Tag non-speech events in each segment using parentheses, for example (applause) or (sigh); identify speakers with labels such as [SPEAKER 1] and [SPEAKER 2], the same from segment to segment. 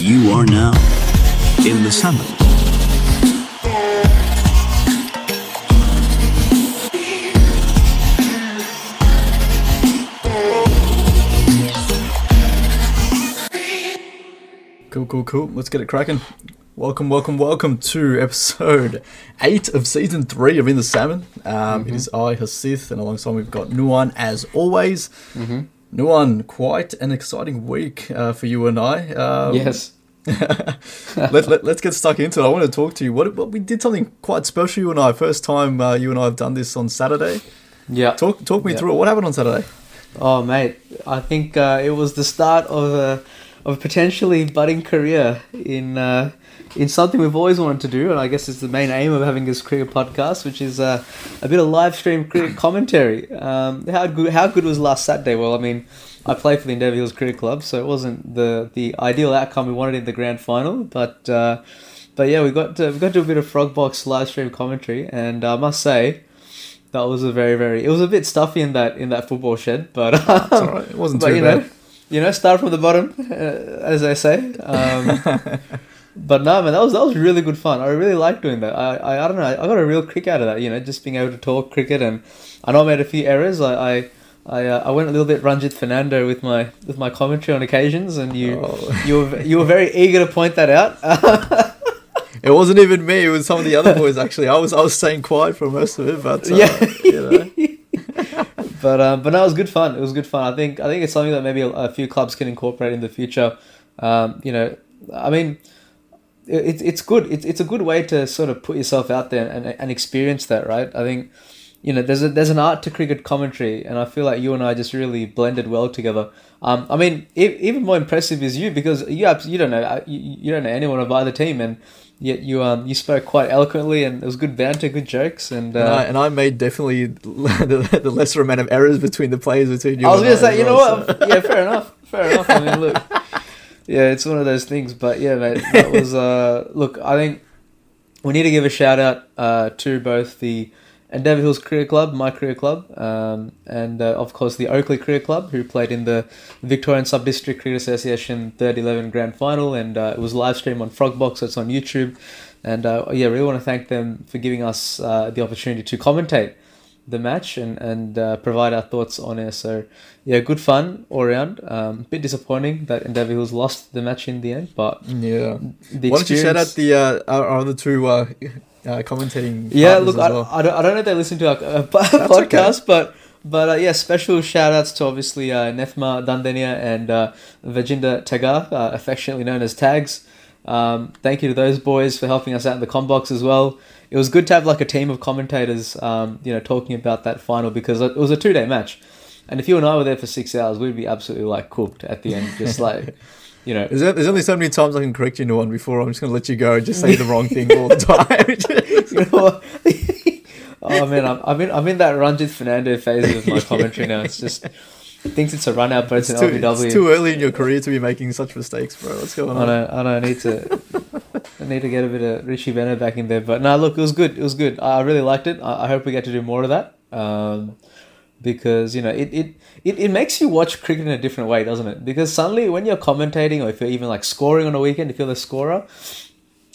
[SPEAKER 1] You are now in the salmon.
[SPEAKER 2] Cool, cool, cool. Let's get it cracking. Welcome, welcome, welcome to episode eight of season three of In the Salmon. Um, It is I, Hasith, and alongside we've got Nuwan as always. mm Nuwan, quite an exciting week uh, for you and I. Um,
[SPEAKER 3] Yes. (laughs)
[SPEAKER 2] let, let, us get stuck into it. I want to talk to you. What, what we did something quite special, you and I. First time uh, you and I have done this on Saturday.
[SPEAKER 3] Yeah.
[SPEAKER 2] Talk talk me
[SPEAKER 3] Yeah.
[SPEAKER 2] through it. What happened on Saturday?
[SPEAKER 3] Oh, mate. I think uh, it was the start of a of a potentially budding career in uh, in something we've always wanted to do, and I guess it's the main aim of having this cricket podcast, which is uh, a bit of live stream cricket commentary. Um, how good how good was last Saturday? Well, I mean. I play for the Endeavour Hills Cricket Club, so it wasn't the, the ideal outcome we wanted in the grand final. But uh, but yeah, we got to, we got to do a bit of Frogbox live stream commentary, and I must say, that was a very very. It was a bit stuffy in that in that football shed, but
[SPEAKER 2] right. It wasn't (laughs)
[SPEAKER 3] but
[SPEAKER 2] too
[SPEAKER 3] you
[SPEAKER 2] bad.
[SPEAKER 3] know, you know, start from the bottom, uh, as they say. Um, (laughs) but no, man, that was that was really good fun. I really liked doing that. I, I I don't know. I got a real kick out of that. You know, just being able to talk cricket, and I know I made a few errors. I. I I, uh, I went a little bit Ranjit Fernando with my with my commentary on occasions, and you
[SPEAKER 2] Oh.
[SPEAKER 3] you were you were very eager to point that out. (laughs)
[SPEAKER 2] It wasn't even me. It was some of the other boys. Actually, I was I was staying quiet for most of it. But uh,
[SPEAKER 3] Yeah.
[SPEAKER 2] you know. (laughs)
[SPEAKER 3] but um, but no, it was good fun. It was good fun. I think I think it's something that maybe a, a few clubs can incorporate in the future. Um, you know, I mean, it, it's it's good. It's it's a good way to sort of put yourself out there and and experience that, right? I think you know there's a there's an art to cricket commentary, and I feel like you and I just really blended well together. Um, I mean, e- even more impressive is you because you you don't know uh, you, you don't know anyone of either team, and yet you um you spoke quite eloquently, and it was good banter, good jokes, and. Uh,
[SPEAKER 2] And, I, and I made definitely (laughs) the, the lesser amount of errors between the players between you.
[SPEAKER 3] I was gonna say, you know
[SPEAKER 2] well,
[SPEAKER 3] what?
[SPEAKER 2] so-
[SPEAKER 3] Yeah, fair enough. Fair enough. I mean, look, (laughs) yeah, it's one of those things. But yeah, mate, that was. Uh, (laughs) look, I think we need to give a shout out uh, to both the Endeavour Hills Cricket Club, my cricket club, um, and uh, of course the Oakleigh Cricket Club, who played in the Victorian Sub District Cricket Association Third Eleven Grand Final, and uh, it was live streamed on Frogbox. So it's on YouTube, and uh, yeah, really want to thank them for giving us uh, the opportunity to commentate the match and and uh, provide our thoughts on it. So yeah, good fun all around. Um, bit disappointing that Endeavour Hills lost the match in the end, but
[SPEAKER 2] yeah.
[SPEAKER 3] the
[SPEAKER 2] Why don't you shout out the uh, our, other two uh, uh, commentating?
[SPEAKER 3] yeah, look, I,
[SPEAKER 2] well.
[SPEAKER 3] I, don't, I don't know if they listen to our uh, (laughs) po-
[SPEAKER 2] okay.
[SPEAKER 3] podcast, but but uh, yeah, special shout outs to obviously uh, Nethma Dandenia and uh, Vajinda Tagar, uh, affectionately known as Tags. Um, thank you to those boys for helping us out in the com box as well. It was good to have like a team of commentators, um, you know, talking about that final because it was a two day match, and if you and I were there for six hours, we'd be absolutely like cooked at the end, just like (laughs) you know.
[SPEAKER 2] There's, there's only so many times I can correct you into one before I'm just going to let you go and just say the wrong thing all the time. (laughs)
[SPEAKER 3] You know what? (laughs) oh man, I'm, I'm in I'm in that Ranjit Fernando phase of my commentary now. It's just thinks it's a run out, but it's,
[SPEAKER 2] it's,
[SPEAKER 3] an
[SPEAKER 2] too,
[SPEAKER 3] LBW.
[SPEAKER 2] it's too early in your career to be making such mistakes, bro. What's going
[SPEAKER 3] I
[SPEAKER 2] on?
[SPEAKER 3] know, I don't need to, I need to get a bit of Richie Benaud back in there. But no, look, it was good. It was good. I really liked it. I, I hope we get to do more of that. Um, because you know, it, it it it makes you watch cricket in a different way, doesn't it? Because suddenly, when you're commentating, or if you're even like scoring on a weekend, if you're the scorer,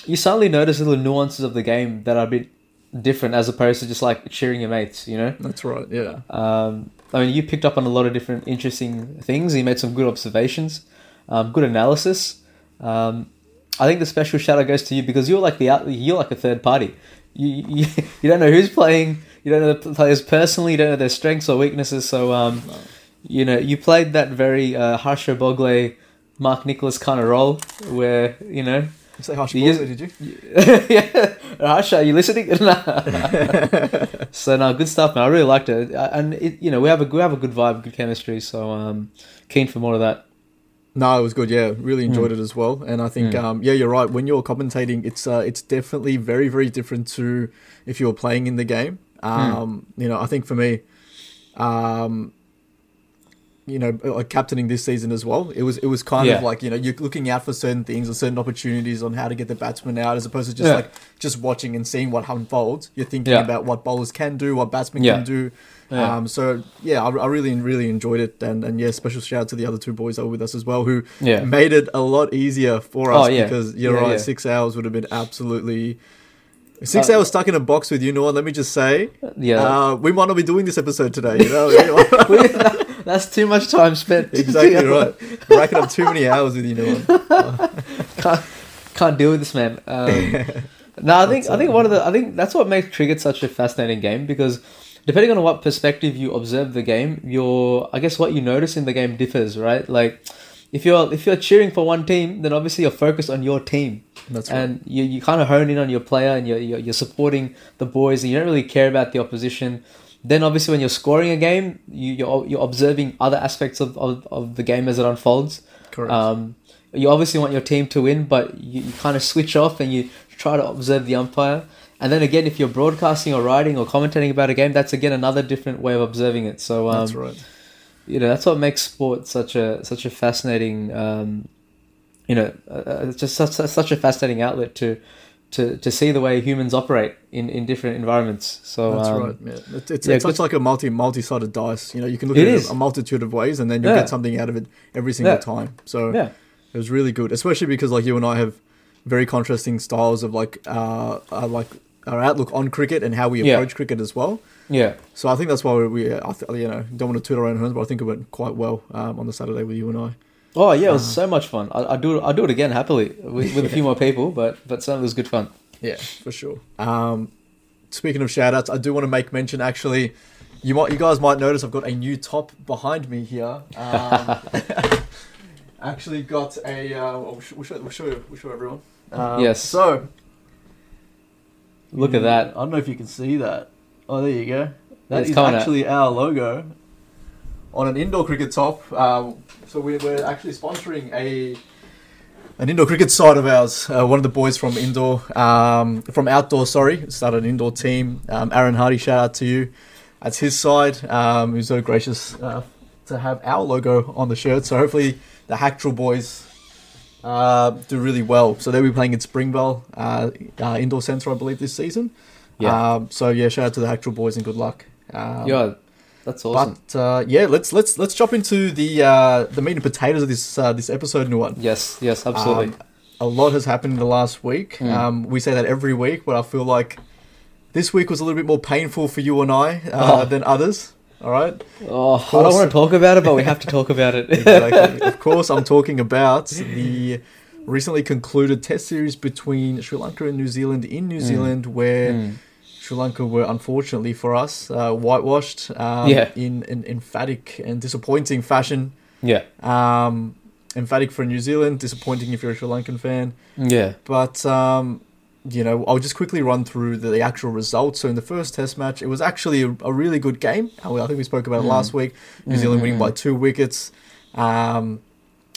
[SPEAKER 3] you suddenly notice little nuances of the game that are a bit different, as opposed to just like cheering your mates. You know.
[SPEAKER 2] That's right. Yeah.
[SPEAKER 3] Um, I mean, you picked up on a lot of different interesting things. You made some good observations, um, good analysis. Um, I think the special shout out goes to you because you're like the out, you're like a third party. You, you (laughs) you don't know who's playing. You don't know the players personally. You don't know their strengths or weaknesses. So um, you know you played that very uh, Harsha Bhogle, Mark Nicholas kind of role where you know
[SPEAKER 2] You say harsh
[SPEAKER 3] You just-
[SPEAKER 2] did you? (laughs)
[SPEAKER 3] yeah, Harsha, are you listening? (laughs) so no, good stuff, man. I really liked it, and it, you know, we have a we have a good vibe, good chemistry. So um, keen for more of that.
[SPEAKER 2] No, it was good. Yeah, really enjoyed
[SPEAKER 3] Hmm.
[SPEAKER 2] it as well. And I think,
[SPEAKER 3] Mm.
[SPEAKER 2] um, yeah, you're right. When you're commentating, it's uh, it's definitely very very different to if you're playing in the game.
[SPEAKER 3] Hmm.
[SPEAKER 2] Um, You know, I think for me, um, you know, like captaining this season as well. It was it was kind
[SPEAKER 3] Yeah.
[SPEAKER 2] of like you know you're looking out for certain things or certain opportunities on how to get the batsman out, as opposed to just
[SPEAKER 3] Yeah.
[SPEAKER 2] like just watching and seeing what unfolds. You're thinking
[SPEAKER 3] Yeah.
[SPEAKER 2] about what bowlers can do, what batsmen can do. Um, so yeah, I, I really really enjoyed it, and and yeah, special shout out to the other two boys that were with us as well, who
[SPEAKER 3] Yeah.
[SPEAKER 2] made it a lot easier for
[SPEAKER 3] Oh,
[SPEAKER 2] us
[SPEAKER 3] yeah.
[SPEAKER 2] because you're right, six hours would have been absolutely. Six
[SPEAKER 3] Uh,
[SPEAKER 2] hours stuck in a box with you, Noah. Let me just say,
[SPEAKER 3] Yeah.
[SPEAKER 2] uh, we might not be doing this episode today. You know, (laughs)
[SPEAKER 3] That's too much time spent. (laughs)
[SPEAKER 2] exactly right. Racking up too many hours with you, Noah. (laughs)
[SPEAKER 3] can't, can't deal with this man. Um, (laughs) no, I think I think one of the I think that's what makes cricket such a fascinating game because depending on what perspective you observe the game, your I guess what you notice in the game differs, right? Like if you're if you're cheering for one team, then obviously you're focused on your team,
[SPEAKER 2] That's right.
[SPEAKER 3] and you, you kind of hone in on your player and you're, you're you're supporting the boys, and you don't really care about the opposition. Then obviously when you're scoring a game, you, you're you're observing other aspects of, of, of the game as it unfolds.
[SPEAKER 2] Correct.
[SPEAKER 3] Um, you obviously want your team to win, but you, you kind of switch off and you try to observe the umpire. And then again, if you're broadcasting or writing or commentating about a game, that's again another different way of observing it. So um,
[SPEAKER 2] That's right.
[SPEAKER 3] you know that's what makes sport such a such a fascinating, um, you know, uh, uh, it's just such, such a fascinating outlet to to to see the way humans operate in, in different environments. So
[SPEAKER 2] That's
[SPEAKER 3] um,
[SPEAKER 2] right. Yeah. It's, it's,
[SPEAKER 3] yeah,
[SPEAKER 2] it's such like a multi multi sided dice. You know, you can look at it a multitude of ways, and then you
[SPEAKER 3] Yeah.
[SPEAKER 2] get something out of it every single time. So
[SPEAKER 3] Yeah,
[SPEAKER 2] it was really good, especially because like you and I have very contrasting styles of like uh, uh like our outlook on cricket and how we approach cricket as well.
[SPEAKER 3] yeah,
[SPEAKER 2] So I think that's why we, we I th- you know don't want to toot our own horns, but I think it went quite well um, on the Saturday with you and I.
[SPEAKER 3] Oh yeah, it was
[SPEAKER 2] Uh,
[SPEAKER 3] so much fun. I, I do I do it again happily with, with a few (laughs) more people, but but certainly it was good fun.
[SPEAKER 2] Yeah, for sure. Um, speaking of shout outs, I do want to make mention actually. You might, you guys might notice I've got a new top behind me here. Um, (laughs) actually got a. Uh, we'll, show, we'll, show, we'll show we'll show everyone. Um,
[SPEAKER 3] Yes.
[SPEAKER 2] So
[SPEAKER 3] Look at that.
[SPEAKER 2] I don't know if you can see that. Oh, there you go. That
[SPEAKER 3] It's
[SPEAKER 2] is
[SPEAKER 3] coming out.
[SPEAKER 2] actually our logo on an indoor cricket top. Um, so we're, we're actually sponsoring a an indoor cricket side of ours. Uh, one of the boys from indoor, um, from outdoor, sorry, started an indoor team. Um, Aaron Hardy, shout out to you. That's his side. Um, he was so gracious uh, to have our logo on the shirt. So hopefully the Hacktrell boys uh, do really well. So they'll be playing at Springvale uh, uh, Indoor Centre, I believe, this season.
[SPEAKER 3] Yeah.
[SPEAKER 2] Um, so yeah, shout out to the Hacktrell boys and good luck. Um,
[SPEAKER 3] yeah, that's awesome.
[SPEAKER 2] But uh, yeah, let's let's let's jump into the uh, the meat and potatoes of this uh, this episode. Nuwan.
[SPEAKER 3] yes, yes, absolutely.
[SPEAKER 2] Um, a lot has happened in the last week.
[SPEAKER 3] Mm.
[SPEAKER 2] Um, we say that every week, but I feel like this week was a little bit more painful for you and I uh,
[SPEAKER 3] Oh.
[SPEAKER 2] than others. All right.
[SPEAKER 3] oh, I don't want to talk about it, but we have to talk about it. (laughs)
[SPEAKER 2] Exactly. of course, I'm talking about the recently concluded Test series between Sri Lanka and New Zealand in New
[SPEAKER 3] Mm.
[SPEAKER 2] Zealand, where
[SPEAKER 3] Mm.
[SPEAKER 2] Sri Lanka were unfortunately for us uh, whitewashed um,
[SPEAKER 3] Yeah.
[SPEAKER 2] in an emphatic and disappointing fashion.
[SPEAKER 3] Yeah,
[SPEAKER 2] Um, emphatic for New Zealand, disappointing if you're a Sri Lankan fan.
[SPEAKER 3] yeah,
[SPEAKER 2] But um, you know, I'll just quickly run through the, the actual results. So in the first Test match, it was actually a, a really good game. Uh, I think we spoke about it
[SPEAKER 3] Mm.
[SPEAKER 2] last week. New Zealand
[SPEAKER 3] Mm,
[SPEAKER 2] winning
[SPEAKER 3] mm,
[SPEAKER 2] by two wickets. Um,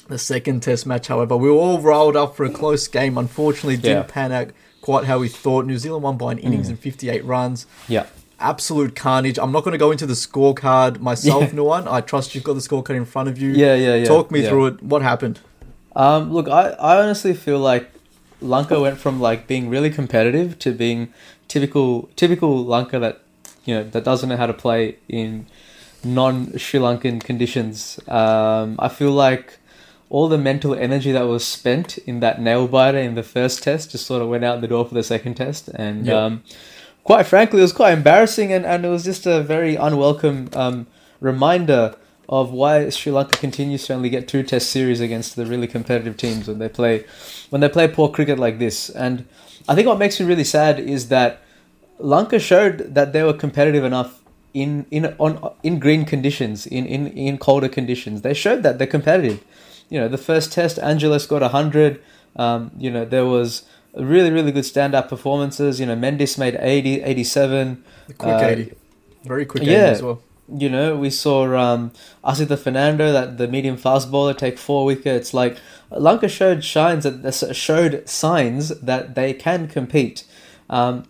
[SPEAKER 2] the second Test match, however, we were all rolled up for a close game. Unfortunately, didn't
[SPEAKER 3] Yeah.
[SPEAKER 2] pan out quite how we thought. New Zealand won by an innings
[SPEAKER 3] Mm.
[SPEAKER 2] and 58 runs.
[SPEAKER 3] yeah.
[SPEAKER 2] Absolute carnage. I'm not going to go into the scorecard myself, (laughs)
[SPEAKER 3] Yeah.
[SPEAKER 2] Nuwan. I trust you've got the scorecard in front of you.
[SPEAKER 3] Yeah, yeah, yeah.
[SPEAKER 2] Talk me
[SPEAKER 3] yeah.
[SPEAKER 2] through it. What happened?
[SPEAKER 3] Um, look, I, I honestly feel like Lanka went from like being really competitive to being typical typical Lanka that you know that doesn't know how to play in non Sri Lankan conditions. Um, I feel like all the mental energy that was spent in that nail biter in the first test just sort of went out the door for the second test, and
[SPEAKER 2] Yeah.
[SPEAKER 3] um, quite frankly, it was quite embarrassing, and, and it was just a very unwelcome um, reminder of why Sri Lanka continues to only get two Test series against the really competitive teams when they play when they play poor cricket like this. And I think what makes me really sad is that Lanka showed that they were competitive enough in in on in green conditions, in in in colder conditions. They showed that they're competitive. You know, the first Test, Angelo scored hundred. Um, you know, there was really really good standout performances. You know, Mendis made 80, 87.
[SPEAKER 2] The quick
[SPEAKER 3] Uh,
[SPEAKER 2] 80. Very quick 80
[SPEAKER 3] yeah.
[SPEAKER 2] as well.
[SPEAKER 3] You know, we saw um, Asitha Fernando, that the medium fast bowler, take four wickets. Like Lanka showed shines that showed signs that they can compete. Um,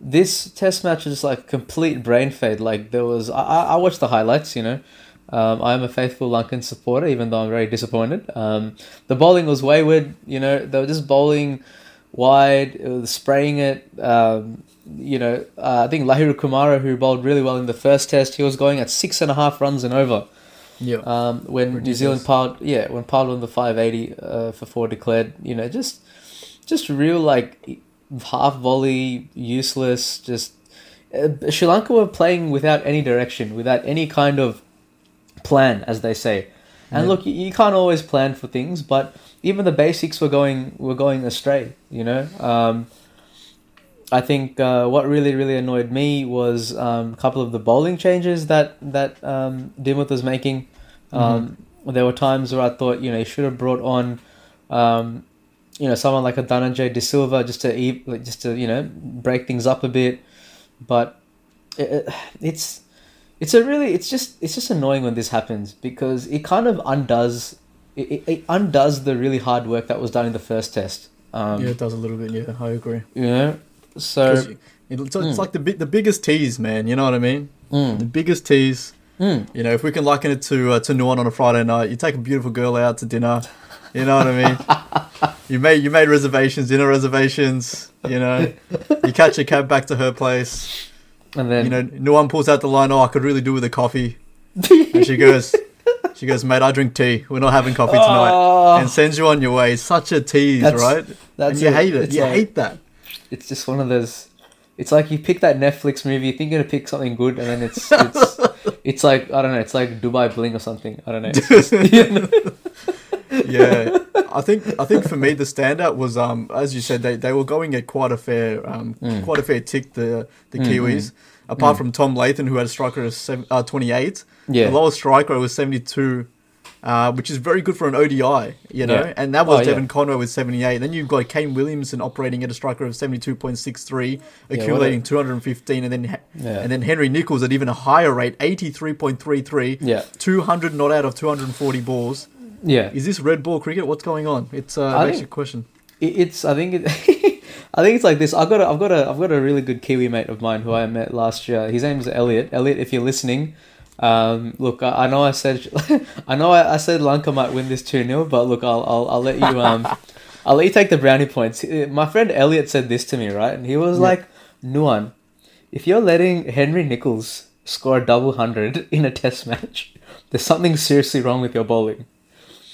[SPEAKER 3] this test match was like complete brain fade. Like there was, I I watched the highlights, you know, Um, I am a faithful Lankan supporter, even though I'm very disappointed. Um, the bowling was wayward. You know, they were just bowling wide, was spraying it. Um, you know, uh, I think Lahiru Kumara, who bowled really well in the first test, he was going at six and a half runs and over.
[SPEAKER 2] Yeah.
[SPEAKER 3] Um, when New Zealand piled, yeah, when piled on the 580 uh, for four declared, you know, just just real like half volley, useless. Just uh, Sri Lanka were playing without any direction, without any kind of plan, as they say. And
[SPEAKER 2] Yeah.
[SPEAKER 3] look, you, can't always plan for things, but even the basics were going were going astray. You know, um, I think uh, what really really annoyed me was um, a couple of the bowling changes that that um, Dimuth was making. Um, There were times where I thought you know he should have brought on. Um, you know, someone like a Dhananjay De Silva just to e- like, just to you know break things up a bit, but it, it's it's a really it's just it's just annoying when this happens because it kind of undoes it, it, undoes the really hard work that was done in the first test. Um,
[SPEAKER 2] yeah, it does a little bit. Yeah, I agree.
[SPEAKER 3] You know, so
[SPEAKER 2] it- it's, it's
[SPEAKER 3] Mm.
[SPEAKER 2] like the big, the biggest tease, man. You know what I mean? The
[SPEAKER 3] mm,
[SPEAKER 2] biggest tease.
[SPEAKER 3] mm,
[SPEAKER 2] You know, if we can liken it to uh, to Nuwan on a Friday night, you take a beautiful girl out to dinner. You know what I mean? (laughs) you made you made reservations, dinner reservations. You know, you catch a cab back to her place.
[SPEAKER 3] And then
[SPEAKER 2] You know, Nuwan pulls out the line. Oh, I could really do with a coffee. And she goes, she goes, mate, I drink tea. We're not having coffee tonight.
[SPEAKER 3] Oh,
[SPEAKER 2] And sends you on your way. It's such a tease,
[SPEAKER 3] That's-
[SPEAKER 2] right?
[SPEAKER 3] that's
[SPEAKER 2] and you hate it.
[SPEAKER 3] It's
[SPEAKER 2] You
[SPEAKER 3] like-
[SPEAKER 2] hate that.
[SPEAKER 3] it's just one of those. It's like you pick that Netflix movie, you think you're gonna pick something good, and then it's it's (laughs) it's like I don't know, it's like Dubai Bling or something. I don't know. (laughs) It's just, (laughs) you know?
[SPEAKER 2] Yeah, I think I think for me the standout was um as you said they, they were going at quite a fair um
[SPEAKER 3] Mm.
[SPEAKER 2] quite a fair tick the the
[SPEAKER 3] Mm,
[SPEAKER 2] Kiwis apart from Tom Latham who had a striker of seven, uh, 28
[SPEAKER 3] Yeah.
[SPEAKER 2] the lowest striker was 72 uh, which is very good for an ODI you know
[SPEAKER 3] Yeah.
[SPEAKER 2] and that was
[SPEAKER 3] Oh, yeah.
[SPEAKER 2] Devon Conway with 78 then you've got Kane Williamson operating at a striker of 72.63
[SPEAKER 3] what
[SPEAKER 2] accumulating 215 and then
[SPEAKER 3] Yeah.
[SPEAKER 2] and then Henry Nicholls at even a higher rate 83.33
[SPEAKER 3] Yeah.
[SPEAKER 2] 200 not out of 240 balls
[SPEAKER 3] Yeah.
[SPEAKER 2] is this red ball cricket? What's going on? It's uh,
[SPEAKER 3] I think-
[SPEAKER 2] question.
[SPEAKER 3] It's I think it, (laughs) I think it's like this. I've got a, I've got a I've got a really good Kiwi mate of mine who I met last year. His name's Elliot. Elliot, if you're listening, um, look, I, I know I said (laughs) I know I, I said Lanka might win this two 0 but look, I'll, I'll I'll let you um (laughs) I'll let you take the brownie points. Uh, My friend Elliot said this to me, right? And he was
[SPEAKER 2] Yeah.
[SPEAKER 3] like, Nuwan, if you're letting Henry Nicholls score a double hundred in a test match, there's something seriously wrong with your bowling.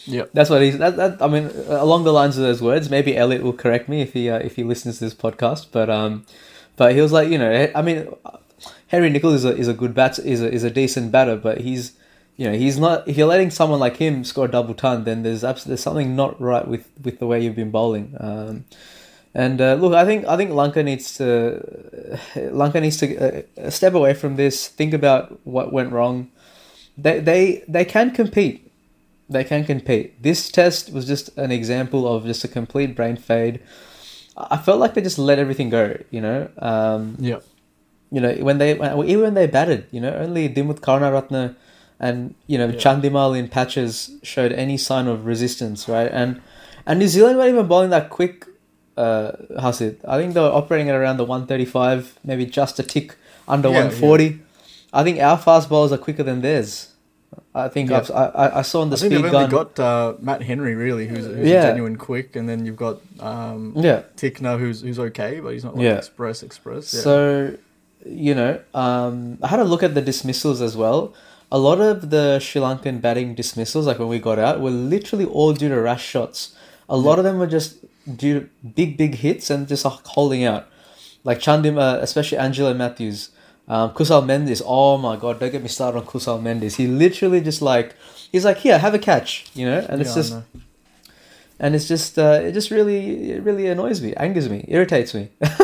[SPEAKER 2] Yep.
[SPEAKER 3] That's what he's. That, that I mean, along the lines of those words. Maybe Elliot will correct me if he uh, if he listens to this podcast. But um, but he was like, you know, I mean, Henry Nicholls is a is a good bat is a is a decent batter, but he's you know he's not. If you're letting someone like him score a double ton, then there's abs- there's something not right with with the way you've been bowling. Um, and uh, look, I think I think Lanka needs to Lanka needs to uh, step away from this. Think about what went wrong. They they they can compete they can compete. This test was just an example of just a complete brain fade. I felt like they just let everything go, you know. Um,
[SPEAKER 2] Yep.
[SPEAKER 3] you know when they when, even when they batted, you know, only Dimuth Karunaratne and you know
[SPEAKER 2] Yeah.
[SPEAKER 3] Chandimal in patches showed any sign of resistance, right? And and New Zealand weren't even bowling that quick. Uh, Hasith, I think they were operating at around the one thirty five, maybe just a tick under
[SPEAKER 2] Yeah,
[SPEAKER 3] one forty. I think our fast bowlers are quicker than theirs. I think
[SPEAKER 2] Yeah.
[SPEAKER 3] I I- saw on the
[SPEAKER 2] I think
[SPEAKER 3] speed
[SPEAKER 2] they've
[SPEAKER 3] gun.
[SPEAKER 2] only got uh, Matt Henry really, who's, who's
[SPEAKER 3] Yeah.
[SPEAKER 2] a genuine quick, and then you've got um,
[SPEAKER 3] yeah,
[SPEAKER 2] Tickner, who's who's okay, but he's not like
[SPEAKER 3] Yeah.
[SPEAKER 2] express express. Yeah.
[SPEAKER 3] So, you know, um, I had a look at the dismissals as well. A lot of the Sri Lankan batting dismissals, like when we got out, were literally all due to rash shots. A lot of them were just due to big, big hits and just uh, holding out. Like Chandim, uh, especially Angelo Mathews. Um, Kusal Mendis, oh my god, don't get me started on Kusal Mendis. He literally just like, he's like, here, have a catch, you know? And it's
[SPEAKER 2] Yeah, I
[SPEAKER 3] just, and it's just uh, it just really it really annoys me angers me irritates me. (laughs)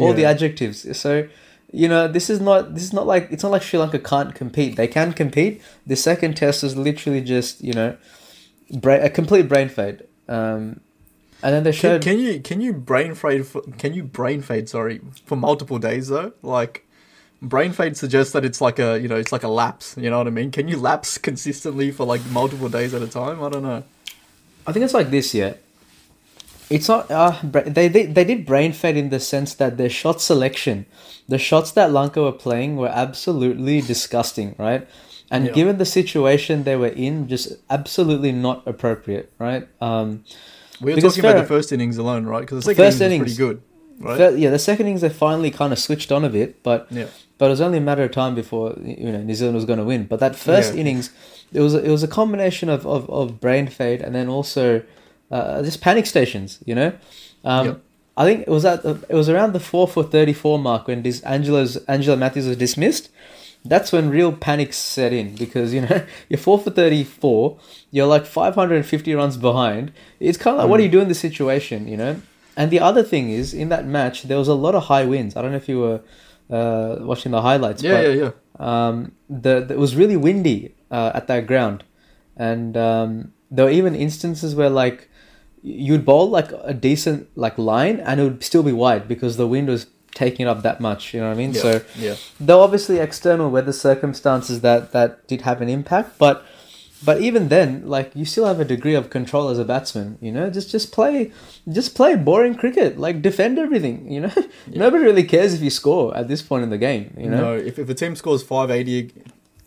[SPEAKER 3] All the adjectives. So you know this is not this is not like it's not like sri lanka can't compete. They can compete. The second test is literally just you know bra- a complete brain fade. Um, and then they
[SPEAKER 2] Can, can you can you brain fade for, can you brain fade sorry for multiple days though? Like brain fade suggests that it's like a you know it's like a lapse you know what I mean can you lapse consistently for like multiple days at a time I don't know
[SPEAKER 3] I think it's like this, yeah. It's not. Uh, they, they they did brain fade in the sense that their shot selection, the shots that Lanka were playing were absolutely disgusting, right? And
[SPEAKER 2] Yeah.
[SPEAKER 3] given the situation they were in, just absolutely not appropriate, right? Um,
[SPEAKER 2] We were talking about
[SPEAKER 3] fair-
[SPEAKER 2] the first innings alone, right? Because the second
[SPEAKER 3] First
[SPEAKER 2] innings,
[SPEAKER 3] innings.
[SPEAKER 2] pretty good, right?
[SPEAKER 3] yeah, the second innings they finally kind of switched on a bit, but
[SPEAKER 2] yeah,
[SPEAKER 3] but it was only a matter of time before you know New Zealand was going to win. But that first
[SPEAKER 2] Yeah.
[SPEAKER 3] innings, it was it was a combination of, of, of brain fade and then also uh, just panic stations. You know, um,
[SPEAKER 2] Yep.
[SPEAKER 3] I think it was at the, it was around the four for thirty four mark when Angelo's Angelo Mathews was dismissed. That's when real panic set in because you know (laughs) you're four for thirty four, you're like five hundred and fifty runs behind. It's kind of like what do you do in this situation, you know? And the other thing is in that match there was a lot of high winds. I don't know if you were uh, watching the highlights.
[SPEAKER 2] yeah,
[SPEAKER 3] but,
[SPEAKER 2] yeah, yeah.
[SPEAKER 3] Um, the, the- it was really windy uh, at that ground, and um, there were even instances where like you'd bowl like a decent like line and it would still be wide because the wind was taking it up that much. You know what I mean?
[SPEAKER 2] yeah,
[SPEAKER 3] So
[SPEAKER 2] yeah.
[SPEAKER 3] though obviously external weather circumstances that that did have an impact, but but even then, like you still have a degree of control as a batsman. You know, just just play, just play boring cricket. Like defend everything. You know, (laughs) nobody really cares if you score at this point in the game. You know,
[SPEAKER 2] no, if, if a team scores 580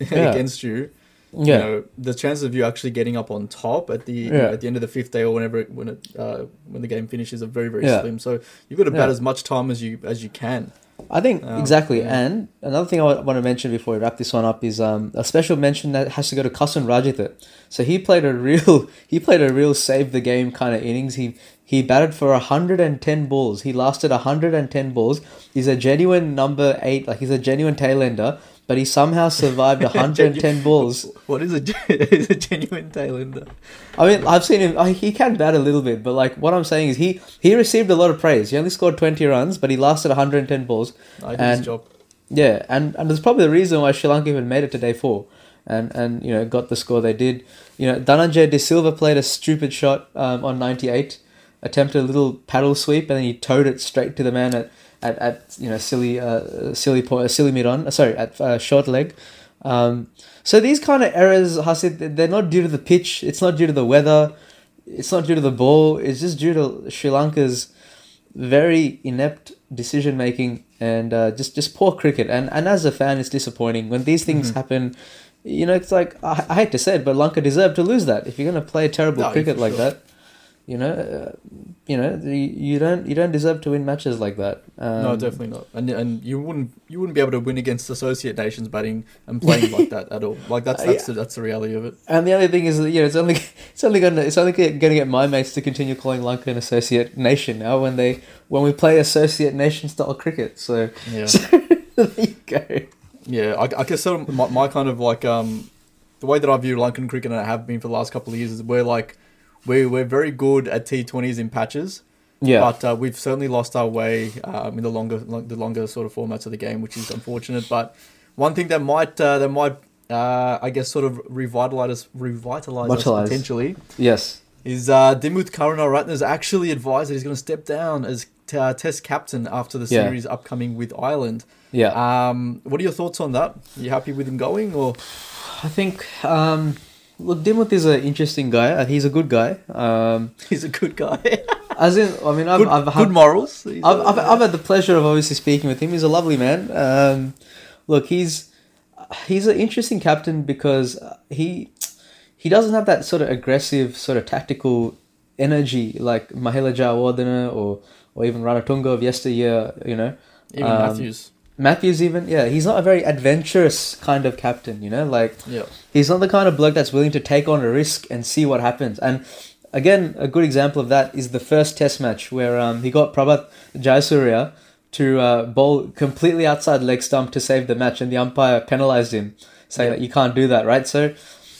[SPEAKER 2] (laughs)
[SPEAKER 3] Yeah.
[SPEAKER 2] against you, you
[SPEAKER 3] yeah,
[SPEAKER 2] know, the chances of you actually getting up on top at the you know,
[SPEAKER 3] Yeah.
[SPEAKER 2] at the end of the fifth day or whenever it, when it uh, when the game finishes are very very
[SPEAKER 3] Yeah.
[SPEAKER 2] slim. So you've got to bat
[SPEAKER 3] Yeah.
[SPEAKER 2] as much time as you as you can.
[SPEAKER 3] I think
[SPEAKER 2] Um,
[SPEAKER 3] exactly.
[SPEAKER 2] yeah.
[SPEAKER 3] And another thing I want to mention before we wrap this one up is um, a special mention that has to go to Kasun Rajitha. So he played a real (laughs) he played a real save the game kind of innings. He he batted for 110 balls. He lasted 110 balls. He's a genuine number 8, like he's a genuine tail ender, but he somehow survived (laughs) 110 balls.
[SPEAKER 2] What is a, (laughs) is a genuine tail ender?
[SPEAKER 3] I mean, I've seen him. He can bat a little bit, but like what I'm saying is he he received a lot of praise. He only scored 20 runs, but he lasted 110 balls.
[SPEAKER 2] I did
[SPEAKER 3] And-
[SPEAKER 2] his job.
[SPEAKER 3] Yeah, and and there's probably the reason why Sri Lanka even made it to day four, and and you know got the score they did. You know, Dhananjay De Silva played a stupid shot um, on 98, attempted a little paddle sweep, and then he towed it straight to the man at at, at you know silly uh, silly point silly mid on uh, sorry at uh, short leg. Um, so these kind of errors, Hasith, they're not due to the pitch. It's not due to the weather. It's not due to the ball. It's just due to Sri Lanka's very inept decision making and uh, just just poor cricket. And and as a fan, it's disappointing when these things
[SPEAKER 2] Mm-hmm.
[SPEAKER 3] happen. You know, it's like I, I hate to say it, but Lanka deserved to lose that. If you're going to play terrible
[SPEAKER 2] No,
[SPEAKER 3] cricket like
[SPEAKER 2] sure.
[SPEAKER 3] that, you know, uh, you know, you, you don't you don't deserve to win matches like that. Um,
[SPEAKER 2] no, definitely not. And and you wouldn't you wouldn't be able to win against associate nations batting and playing like that at all. Like that's (laughs)
[SPEAKER 3] Uh,
[SPEAKER 2] that's
[SPEAKER 3] yeah.
[SPEAKER 2] the, that's the reality of it.
[SPEAKER 3] And the other thing is that you know it's only it's only gonna it's only going to get my mates to continue calling Lanka an associate nation now when they when we play associate nation style cricket. So
[SPEAKER 2] Yeah. (laughs)
[SPEAKER 3] there you go.
[SPEAKER 2] Yeah, I, I guess sort of my, my kind of like um, the way that I view Lankan cricket and I have been for the last couple of years is we're like we we're very good at T twenties in patches,
[SPEAKER 3] Yeah.
[SPEAKER 2] but uh, we've certainly lost our way um, in the longer long, the longer sort of formats of the game, which is unfortunate. But one thing that might uh, that might uh, I guess sort of revitalize us revitalize us potentially
[SPEAKER 3] yes.
[SPEAKER 2] is uh, Dimuth Karunaratne actually advised that he's going to step down as t- uh, Test captain after the
[SPEAKER 3] Yeah.
[SPEAKER 2] series upcoming with Ireland.
[SPEAKER 3] Yeah.
[SPEAKER 2] Um, what are your thoughts on that? Are you happy with him going, or
[SPEAKER 3] I think um, look, Dimuth is an interesting guy. Uh, He's a good guy. Um, (laughs)
[SPEAKER 2] he's a good guy? (laughs)
[SPEAKER 3] as in, I mean, I've
[SPEAKER 2] good,
[SPEAKER 3] I've,
[SPEAKER 2] good morals.
[SPEAKER 3] I've,
[SPEAKER 2] uh,
[SPEAKER 3] I've, I've had the pleasure of obviously speaking with him. He's a lovely man. Um, look, he's he's an interesting captain because he he doesn't have that sort of aggressive, sort of tactical energy like Mahela Jayawardene or or even Ranatunga of yesteryear. You know,
[SPEAKER 2] even
[SPEAKER 3] um,
[SPEAKER 2] Mathews.
[SPEAKER 3] Mathews. Even yeah, he's not a very adventurous kind of captain. You know, like
[SPEAKER 2] Yeah,
[SPEAKER 3] he's not the kind of bloke that's willing to take on a risk and see what happens. And again, a good example of that is the first Test match where um, he got Prabath Jayasuriya to uh, bowl completely outside leg stump to save the match, and the umpire penalised him, saying
[SPEAKER 2] Yeah.
[SPEAKER 3] that you can't do that, right? So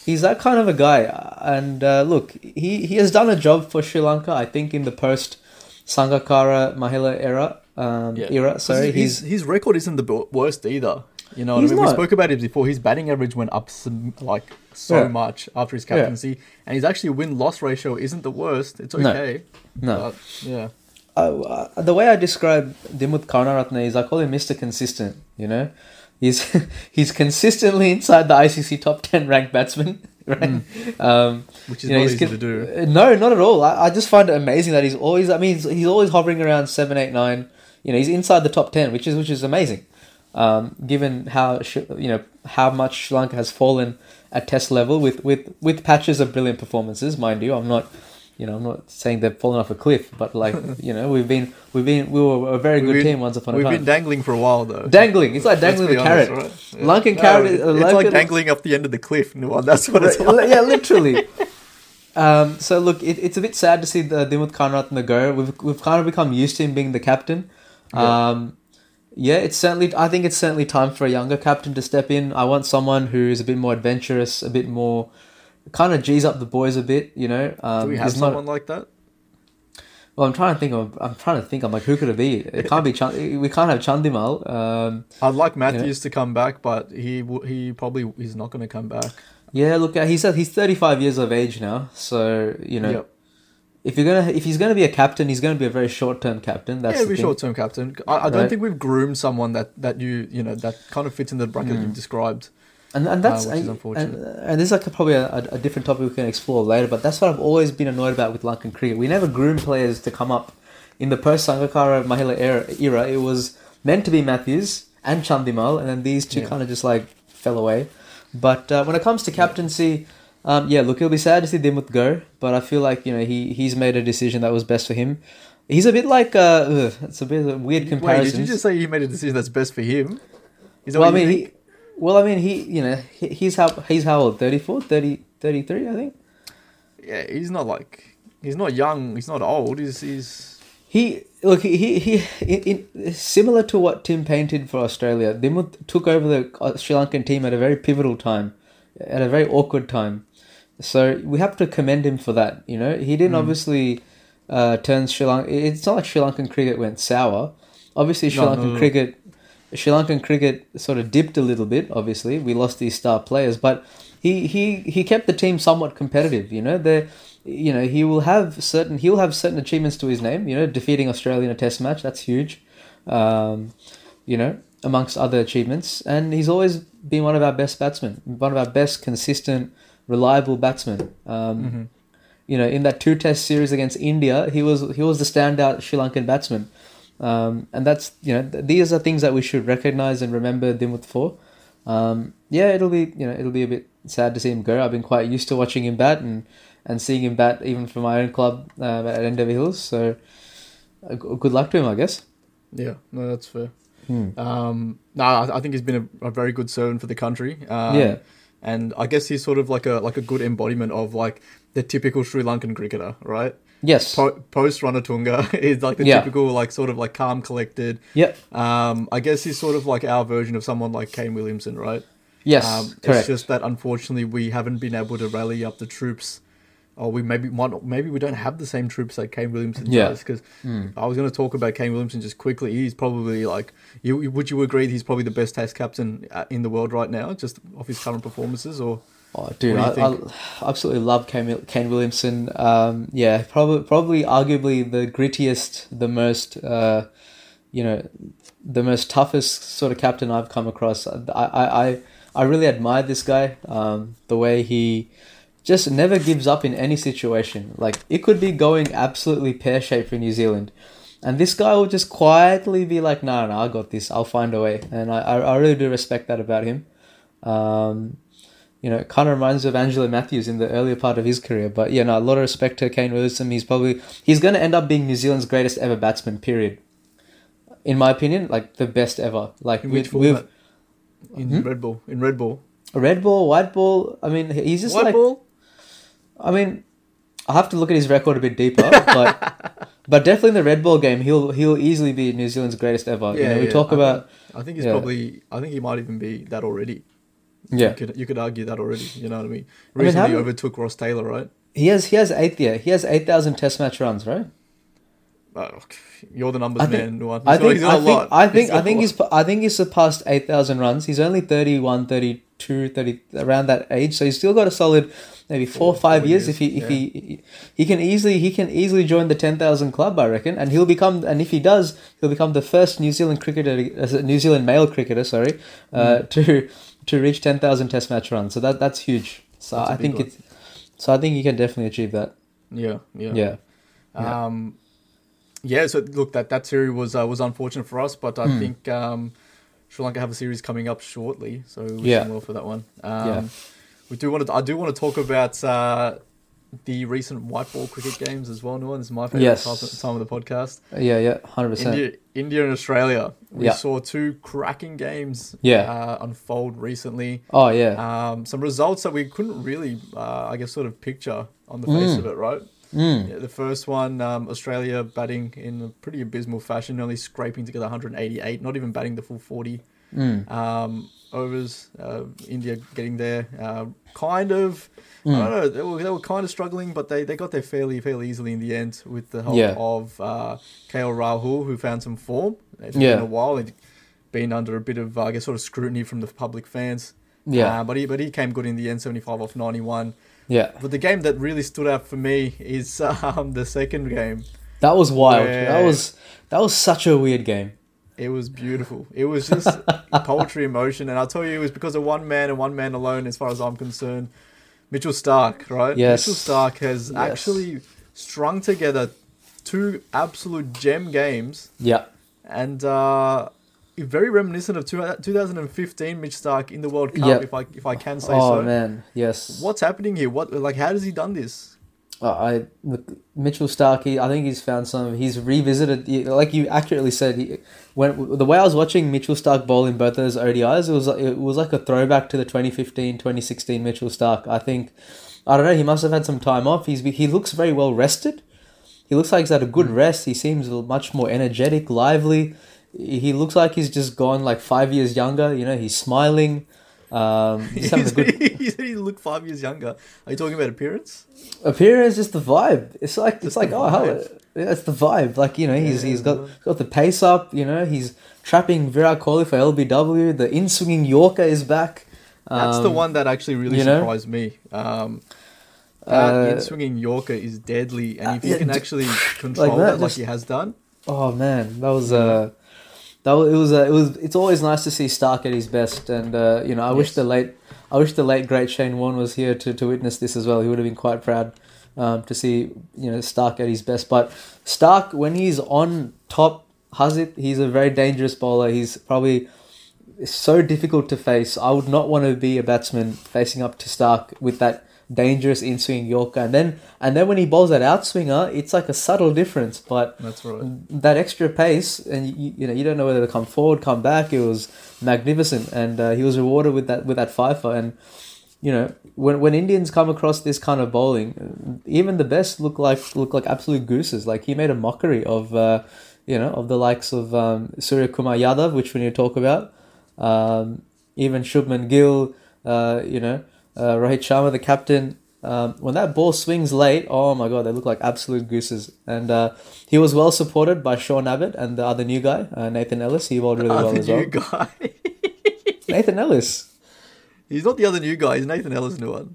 [SPEAKER 3] he's that kind of a guy. And uh, look, he, he has done a job for Sri Lanka, I think, in the post Sangakkara Mahela era. Um,
[SPEAKER 2] yeah.
[SPEAKER 3] Era,
[SPEAKER 2] 'Cause
[SPEAKER 3] sorry,
[SPEAKER 2] his,
[SPEAKER 3] he's
[SPEAKER 2] his record isn't the worst either. You know, what I
[SPEAKER 3] He's
[SPEAKER 2] mean, we spoke about it before. His batting average went up some, like so
[SPEAKER 3] Yeah.
[SPEAKER 2] much after his
[SPEAKER 3] Yeah.
[SPEAKER 2] captaincy, and his actually win loss ratio isn't the worst. It's okay.
[SPEAKER 3] no.
[SPEAKER 2] But, yeah.
[SPEAKER 3] uh, uh, the way I describe Dimuth Karunaratne is I call him Mr. Consistent. You know, he's (laughs) he's consistently inside the ICC top ten ranked batsman. (laughs) Right? Um,
[SPEAKER 2] Which is
[SPEAKER 3] you know,
[SPEAKER 2] not easy to do.
[SPEAKER 3] No, not at all. I, I just find it amazing that he's always. I mean, he's, he's always hovering around seven, eight, nine. You know, he's inside the top ten, which is which is amazing. Um, given how you know how much Sri Lanka has fallen at Test level with with with patches of brilliant performances, mind you. I'm not. You know, I'm not saying they've fallen off a cliff, but like, (laughs) you know, we've been, we've been, we were a very good
[SPEAKER 2] been-
[SPEAKER 3] team once upon a time.
[SPEAKER 2] We've been dangling for a while though.
[SPEAKER 3] dangling, it's like dangling the
[SPEAKER 2] honest,
[SPEAKER 3] carrot.
[SPEAKER 2] right? Yeah.
[SPEAKER 3] Lankan
[SPEAKER 2] No,
[SPEAKER 3] carrot,
[SPEAKER 2] It's like dangling off the end of the cliff. No, that's what it's like.
[SPEAKER 3] yeah, literally. (laughs) Um, so look, it, it's a bit sad to see the Dimuth Karunaratne go. We've we've kind of become used to him being the captain.
[SPEAKER 2] Yeah.
[SPEAKER 3] Um, yeah, it's certainly. I think it's certainly time for a younger captain to step in. I want someone who is a bit more adventurous, a bit more, kind of g's up the boys a bit. You know, um,
[SPEAKER 2] Do we have
[SPEAKER 3] is not-
[SPEAKER 2] someone like that?
[SPEAKER 3] well, I'm trying to think of. I'm trying to think. I'm like, who could it be? It can't be. Chand- we can't have Chandimal. Um,
[SPEAKER 2] I'd like Mathews to come back, but he he probably he's not going to come back.
[SPEAKER 3] yeah, look, he's he's 35 years of age now. So you know,
[SPEAKER 2] Yep.
[SPEAKER 3] If you're gonna if he's gonna be a captain, he's gonna be a very short term captain. That's
[SPEAKER 2] yeah, be short term captain. I, I don't think we've groomed someone that, that you you know that kind of fits in the bracket
[SPEAKER 3] Hmm.
[SPEAKER 2] you've described.
[SPEAKER 3] And and that's
[SPEAKER 2] Uh, which is
[SPEAKER 3] and,
[SPEAKER 2] unfortunate.
[SPEAKER 3] and, and this is like a, probably a, a different topic we can explore later. But that's what I've always been annoyed about with Lankan cricket. We never groom players to come up in the post Sangakkara Mahela era, era. It was meant to be Mathews and Chandimal, and then these two
[SPEAKER 2] Yeah.
[SPEAKER 3] kind of just like fell away. But uh, when it comes to captaincy, um, yeah, look, it'll be sad to see Dimuth go, but I feel like you know he he's made a decision that was best for him. He's a bit like uh, ugh, it's a bit of a weird
[SPEAKER 2] Wait,
[SPEAKER 3] comparison.
[SPEAKER 2] did you just say he made a decision that's best for him? Is that
[SPEAKER 3] well, I mean, he, well, I mean, he, you know, he, he's how he's how old? 34, 30, 33, I think.
[SPEAKER 2] yeah, he's not like he's not young. He's not old. He's he's
[SPEAKER 3] He look, he he, in, in, similar to what Tim painted for Australia. Dimuth took over the uh, Sri Lankan team at a very pivotal time, at a very awkward time. So we have to commend him for that. You know, he didn't
[SPEAKER 2] Mm.
[SPEAKER 3] obviously uh, turn Sri Lanka. It's not like Sri Lankan cricket went sour. Obviously, Sri
[SPEAKER 2] No,
[SPEAKER 3] Lankan
[SPEAKER 2] no, no.
[SPEAKER 3] cricket. Sri Lankan cricket sort of dipped a little bit. Obviously, we lost these star players, but he he he kept the team somewhat competitive. You know, they you know he will have certain he'll have certain achievements to his name. You know, defeating Australia in a Test match that's huge. Um, you know, amongst other achievements, and he's always been one of our best batsmen, one of our best consistent, reliable batsman. Um,
[SPEAKER 2] Mhm.
[SPEAKER 3] You know, in that two Test series against India, he was he was the standout Sri Lankan batsman. Um, and that's you know th- these are things that we should recognize and remember Dimuth for. Um, yeah, it'll be you know it'll be a bit sad to see him go. I've been quite used to watching him bat and and seeing him bat even for my own club uh, at Endeavour Hills. So uh, good luck to him, I guess.
[SPEAKER 2] yeah. No, that's fair. Um, no, I, I think he's been a, a very good servant for the country. Um,
[SPEAKER 3] Yeah.
[SPEAKER 2] And I guess he's sort of like a like a good embodiment of like the typical Sri Lankan cricketer, right?
[SPEAKER 3] Yes.
[SPEAKER 2] Po- Post Ranatunga (laughs) is like the
[SPEAKER 3] Yeah.
[SPEAKER 2] typical like sort of like calm, collected.
[SPEAKER 3] Yep.
[SPEAKER 2] Um, I guess he's sort of like our version of someone like Kane Williamson, right?
[SPEAKER 3] Yes.
[SPEAKER 2] Um, it's just that unfortunately we haven't been able to rally up the troops, or we maybe might not, maybe we don't have the same troops that Kane Williamson
[SPEAKER 3] Yeah.
[SPEAKER 2] does. Because I was going to talk about Kane Williamson just quickly. He's probably like, you, would you agree he's probably the best Test captain uh, in the world right now, just off his current performances? Or
[SPEAKER 3] Oh, dude,
[SPEAKER 2] do
[SPEAKER 3] I, I absolutely love Kane, Kane Williamson. Um, yeah, probably, probably, arguably the grittiest, the most, uh, you know, the most toughest sort of captain I've come across. I, I, I, I really admire this guy. Um, the way he just never gives up in any situation. Like it could be going absolutely pear shaped for New Zealand. And this guy will just quietly be like, no, no, I got this. I'll find a way. And I, I, really do respect that about him. Um, you know, it kind of reminds me of Angelo Mathews in the earlier part of his career. But yeah, no, a lot of respect to Kane Williamson. He's probably he's going to end up being New Zealand's greatest ever batsman. Period. In my opinion, like the best ever. Like
[SPEAKER 2] in which
[SPEAKER 3] with
[SPEAKER 2] format? In
[SPEAKER 3] Hmm?
[SPEAKER 2] Red Bull. In Red Bull.
[SPEAKER 3] red ball, white ball. I mean, he's just
[SPEAKER 2] White
[SPEAKER 3] like.
[SPEAKER 2] ball?
[SPEAKER 3] I mean, I have to look at his record a bit deeper, (laughs) but but definitely in the red ball game, he'll he'll easily be New Zealand's greatest ever. you know, we
[SPEAKER 2] yeah,
[SPEAKER 3] talk
[SPEAKER 2] I
[SPEAKER 3] about
[SPEAKER 2] think- I think he's
[SPEAKER 3] yeah.
[SPEAKER 2] probably. I think he might even be that already.
[SPEAKER 3] yeah.
[SPEAKER 2] You could you could argue that already. You know what I mean?
[SPEAKER 3] I mean,
[SPEAKER 2] Recently overtook Ross Taylor, right?
[SPEAKER 3] He has he has eight yeah he has eight thousand Test match runs, right?
[SPEAKER 2] Oh, you're the numbers
[SPEAKER 3] I think-
[SPEAKER 2] man.
[SPEAKER 3] I think I
[SPEAKER 2] a
[SPEAKER 3] think
[SPEAKER 2] lot.
[SPEAKER 3] I think I think he's I think he's surpassed 8,000 runs. He's only 31, 32, 30 around that age. So he's still got a solid maybe 4 or 5
[SPEAKER 2] four
[SPEAKER 3] years,
[SPEAKER 2] years,
[SPEAKER 3] if he if he he can easily he can easily join the 10,000 club, I reckon. And he'll become and if he does, he'll become the first New Zealand cricketer as a New Zealand male cricketer, sorry, uh,
[SPEAKER 2] Mm. (laughs)
[SPEAKER 3] to to reach 10,000 test match runs. So that that's huge. So
[SPEAKER 2] That's
[SPEAKER 3] I think
[SPEAKER 2] one.
[SPEAKER 3] it's so I think he can definitely achieve that.
[SPEAKER 2] Yeah, yeah,
[SPEAKER 3] Yeah. Yeah.
[SPEAKER 2] Um, yeah. So look, that that series was uh, was unfortunate for us, but I
[SPEAKER 3] Hmm.
[SPEAKER 2] think um, Sri Lanka have a series coming up shortly, so wish
[SPEAKER 3] Yeah.
[SPEAKER 2] them well for that one. Um,
[SPEAKER 3] Yeah.
[SPEAKER 2] We do want to. I do want to talk about uh, the recent white ball cricket games as well. Nuwan, this is my favorite
[SPEAKER 3] Yes.
[SPEAKER 2] time, of the podcast.
[SPEAKER 3] Yeah, yeah, hundred percent.
[SPEAKER 2] India, India and Australia. We
[SPEAKER 3] Yeah.
[SPEAKER 2] saw two cracking games.
[SPEAKER 3] Yeah.
[SPEAKER 2] Uh, unfold recently.
[SPEAKER 3] Oh yeah.
[SPEAKER 2] Um, some results that we couldn't really, uh, I guess, sort of picture on the face
[SPEAKER 3] Mm.
[SPEAKER 2] of it, right?
[SPEAKER 3] Mm.
[SPEAKER 2] Yeah, the first one, um, Australia batting in a pretty abysmal fashion, only scraping together 188, not even batting the full 40
[SPEAKER 3] Mm.
[SPEAKER 2] um, overs. Uh, India getting there, uh, kind of. I
[SPEAKER 3] Mm.
[SPEAKER 2] don't know. They were, they were kind of struggling, but they, they got there fairly fairly easily in the end with the help
[SPEAKER 3] Yeah.
[SPEAKER 2] of uh, KL Rahul, who found some form. It's
[SPEAKER 3] Yeah.
[SPEAKER 2] been a while. He'd been under a bit of, uh, I guess, sort of scrutiny from the public fans.
[SPEAKER 3] Yeah.
[SPEAKER 2] Uh, but he but he came good in the end, 75 off 91.
[SPEAKER 3] Yeah.
[SPEAKER 2] But the game that really stood out for me is (laughs) um, the second game.
[SPEAKER 3] That was wild. That was that was such a weird game.
[SPEAKER 2] It was beautiful. It was just (laughs) poetry in motion, and I'll tell you, it was because of one man and one man alone, as far as I'm concerned. Mitchell Stark, right?
[SPEAKER 3] Yes.
[SPEAKER 2] Mitchell Stark has
[SPEAKER 3] Yes.
[SPEAKER 2] actually strung together two absolute gem games,
[SPEAKER 3] Yeah.
[SPEAKER 2] and uh, very reminiscent of two, 2015 Mitch Stark in the World Cup,
[SPEAKER 3] Yep.
[SPEAKER 2] if I if I can say
[SPEAKER 3] Oh
[SPEAKER 2] so.
[SPEAKER 3] Oh man, yes.
[SPEAKER 2] What's happening here? What like how has he done this?
[SPEAKER 3] Uh, I look, Mitchell Starkey. I think he's found some. He's revisited, like you accurately said. He, when the way I was watching Mitchell Stark bowl in both those ODIs, it was like- it was like a throwback to the 2015, 2016 Mitchell Stark. I think, I don't know. He must have had some time off. He's he looks very well rested. He looks like he's had a good rest. He seems much more energetic, lively. He looks like he's just gone like five years younger. You know, he's smiling. Um, (laughs) he's having a good
[SPEAKER 2] he said he looked five years younger. Are you talking about appearance?
[SPEAKER 3] appearance just the vibe it's like it's like oh hell
[SPEAKER 2] vibe.
[SPEAKER 3] yeah, it's the vibe like you know he's
[SPEAKER 2] Yeah,
[SPEAKER 3] he's got got the pace up you know he's trapping Virat Kohli for LBW the in swinging Yorker is back
[SPEAKER 2] That's the
[SPEAKER 3] Um,
[SPEAKER 2] one that actually really
[SPEAKER 3] you know?
[SPEAKER 2] surprised me. Um,
[SPEAKER 3] Uh,
[SPEAKER 2] in swinging Yorker is deadly, and if
[SPEAKER 3] uh,
[SPEAKER 2] you can
[SPEAKER 3] yeah, d-
[SPEAKER 2] actually (laughs) control
[SPEAKER 3] that,
[SPEAKER 2] that, like he has done,
[SPEAKER 3] oh man that was uh that was, it was uh, it was it's always nice to see Stark at his best and uh, you know I wish the late I wish the late great Shane Warne was here to, to witness this as well. He would have been quite proud um, to see you know Stark at his best. But Stark when he's on top Hasith he's a very dangerous bowler. He's probably so difficult to face. I would not want to be a batsman facing up to Stark with that dangerous in swing Yorker and then and then when he bowls that outswinger it's like a subtle difference but
[SPEAKER 2] that's right.
[SPEAKER 3] that extra pace, and you, you know you don't know whether to come forward, come back. It was magnificent, and uh, he was rewarded with that with that fifer. And you know when when Indians come across this kind of bowling, even the best look like look like absolute gooses. Like he made a mockery of uh, you know of the likes of um, Surya Kumar Yadav, which we need to talk about. Um, even Shubman Gill, uh, you know uh, Rohit Sharma, the captain. Um, when that ball swings late, oh my god, they look like absolute gooses. And uh, he was well supported by Sean Abbott and the other new guy, uh, Nathan Ellis. He bowled really well as well.
[SPEAKER 2] Other new guy. (laughs)
[SPEAKER 3] Nathan Ellis.
[SPEAKER 2] He's not the other new guy. He's Nathan Ellis, Nuwan.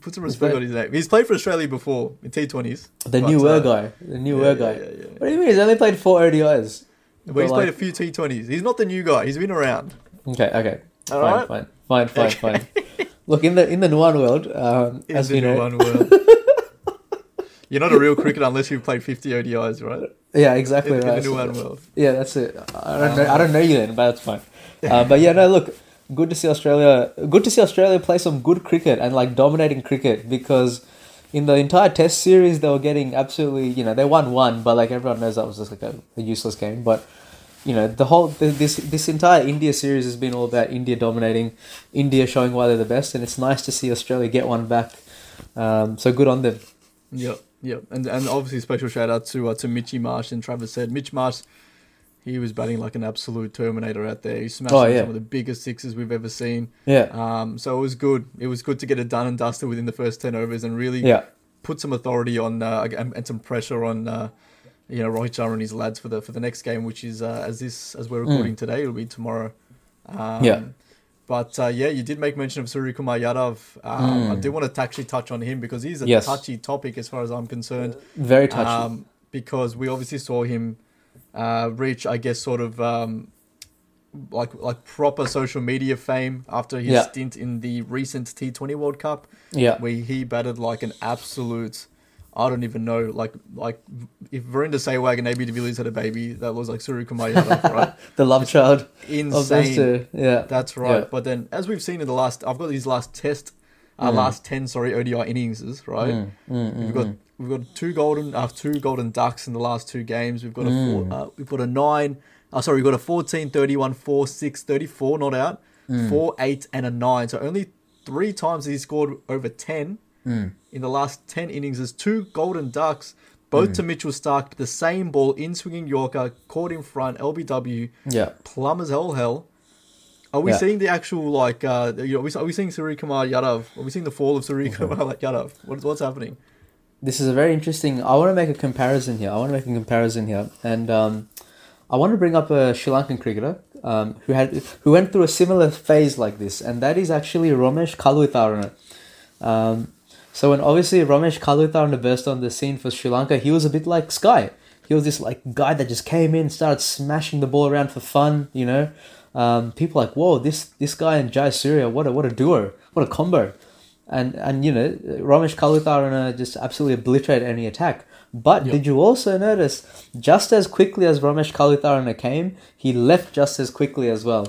[SPEAKER 2] Put some respect
[SPEAKER 3] that-
[SPEAKER 2] on his name. He's played for Australia before in T20s.
[SPEAKER 3] The
[SPEAKER 2] But,
[SPEAKER 3] newer
[SPEAKER 2] uh,
[SPEAKER 3] guy. The newer
[SPEAKER 2] yeah,
[SPEAKER 3] guy.
[SPEAKER 2] yeah, yeah.
[SPEAKER 3] What do you mean? He's only played four ODIs.
[SPEAKER 2] But he's
[SPEAKER 3] But,
[SPEAKER 2] played a few T20s. He's not the new guy. He's been around.
[SPEAKER 3] Okay, okay.
[SPEAKER 2] All
[SPEAKER 3] fine,
[SPEAKER 2] right.
[SPEAKER 3] fine, fine, fine, fine. (laughs) Look in the in the Nuwan world, um,
[SPEAKER 2] In
[SPEAKER 3] as
[SPEAKER 2] the
[SPEAKER 3] we
[SPEAKER 2] new
[SPEAKER 3] know,
[SPEAKER 2] one world. (laughs) You're not a real cricketer unless you've played 50 ODIs, right?
[SPEAKER 3] yeah, exactly
[SPEAKER 2] In, in the one world.
[SPEAKER 3] Yeah, that's it. I don't know. I don't know you then, but that's fine. Uh, but yeah, no. Look, good to see Australia. Good to see Australia play some good cricket and like dominating cricket because in the entire Test series they were getting absolutely. You know, they won one, but like everyone knows that was just like a, a useless game. But you know, the whole this this entire India series has been all about India dominating, India showing why they're the best, and it's nice to see Australia get one back. Um, so good on them.
[SPEAKER 2] Yep, yep. And and obviously special shout out to uh, to Mitchy Marsh and Travis said Mitch Marsh he was batting like an absolute terminator out there. He smashed
[SPEAKER 3] Oh, yeah.
[SPEAKER 2] some of the biggest sixes we've ever seen.
[SPEAKER 3] Yeah,
[SPEAKER 2] Um, so it was good. It was good to get it done and dusted within the first ten overs and really
[SPEAKER 3] yeah,
[SPEAKER 2] put some authority on uh, and, and some pressure on uh, you know Rohit Sharma and his lads for the for the next game, which is uh, as this as we're recording today, it'll be tomorrow. Um,
[SPEAKER 3] Mm. Yeah.
[SPEAKER 2] But uh, yeah, you did make mention of Surya Kumar Yadav. Um, I
[SPEAKER 3] Mm.
[SPEAKER 2] do want to actually touch on him because he's a
[SPEAKER 3] Yes.
[SPEAKER 2] touchy topic as far as I'm concerned.
[SPEAKER 3] very touchy.
[SPEAKER 2] Um, because we obviously saw him uh, reach, I guess, sort of um, like like proper social media fame after his
[SPEAKER 3] Yeah.
[SPEAKER 2] stint in the recent T20 World Cup
[SPEAKER 3] yeah,
[SPEAKER 2] where he batted like an absolute. I don't even know. Like like if Virender Sehwag and AB de Villiers had a baby, that was like Suryakumar Yadav, right? (laughs)
[SPEAKER 3] the love child of those
[SPEAKER 2] Insane.
[SPEAKER 3] two. Yeah,
[SPEAKER 2] That's right.
[SPEAKER 3] Yeah.
[SPEAKER 2] But then, as we've seen in the last, I've got these last test, uh, last ten sorry ODI innings, right?
[SPEAKER 3] Mm, mm, mm,
[SPEAKER 2] we've got
[SPEAKER 3] mm.
[SPEAKER 2] we've got two golden, uh, two golden ducks in the last two games. We've got a
[SPEAKER 3] Mm.
[SPEAKER 2] four, uh, we've got a nine. Uh, sorry, we've got a 14, 31, 4, 6, 34, not out.
[SPEAKER 3] Mm.
[SPEAKER 2] 4, 8, and a 9. So only three times he scored over 10
[SPEAKER 3] Mm.
[SPEAKER 2] in the last 10 innings. There's two golden ducks, both to Mitchell Stark, the same ball, in swinging Yorker, caught in front, LBW,
[SPEAKER 3] yeah.
[SPEAKER 2] plum as all hell. Are we
[SPEAKER 3] Yeah.
[SPEAKER 2] seeing the actual like? Uh, you know, are we, are we seeing Surya Kumar Yadav? Are we seeing the fall of Surya
[SPEAKER 3] Mm-hmm. (laughs)
[SPEAKER 2] Kumar Yadav? What's what's happening?
[SPEAKER 3] This is a very interesting. I want to make a comparison here. I want to make a comparison here, and um, I want to bring up a Sri Lankan cricketer um, who had who went through a similar phase like this, and that is actually Romesh Kaluwitharana. Um, so when obviously Romesh Kaluwitharana burst on the scene for Sri Lanka, he was a bit like Sky. He was this like guy that just came in, started smashing the ball around for fun. You know, um, people like, whoa, this this guy and Jayasuriya, what a what a duo, what a combo and and you know Romesh Kaluwitharana just absolutely obliterated any attack. But
[SPEAKER 2] Yep.
[SPEAKER 3] did you also notice just as quickly as Romesh Kaluwitharana came, he left just as quickly as well.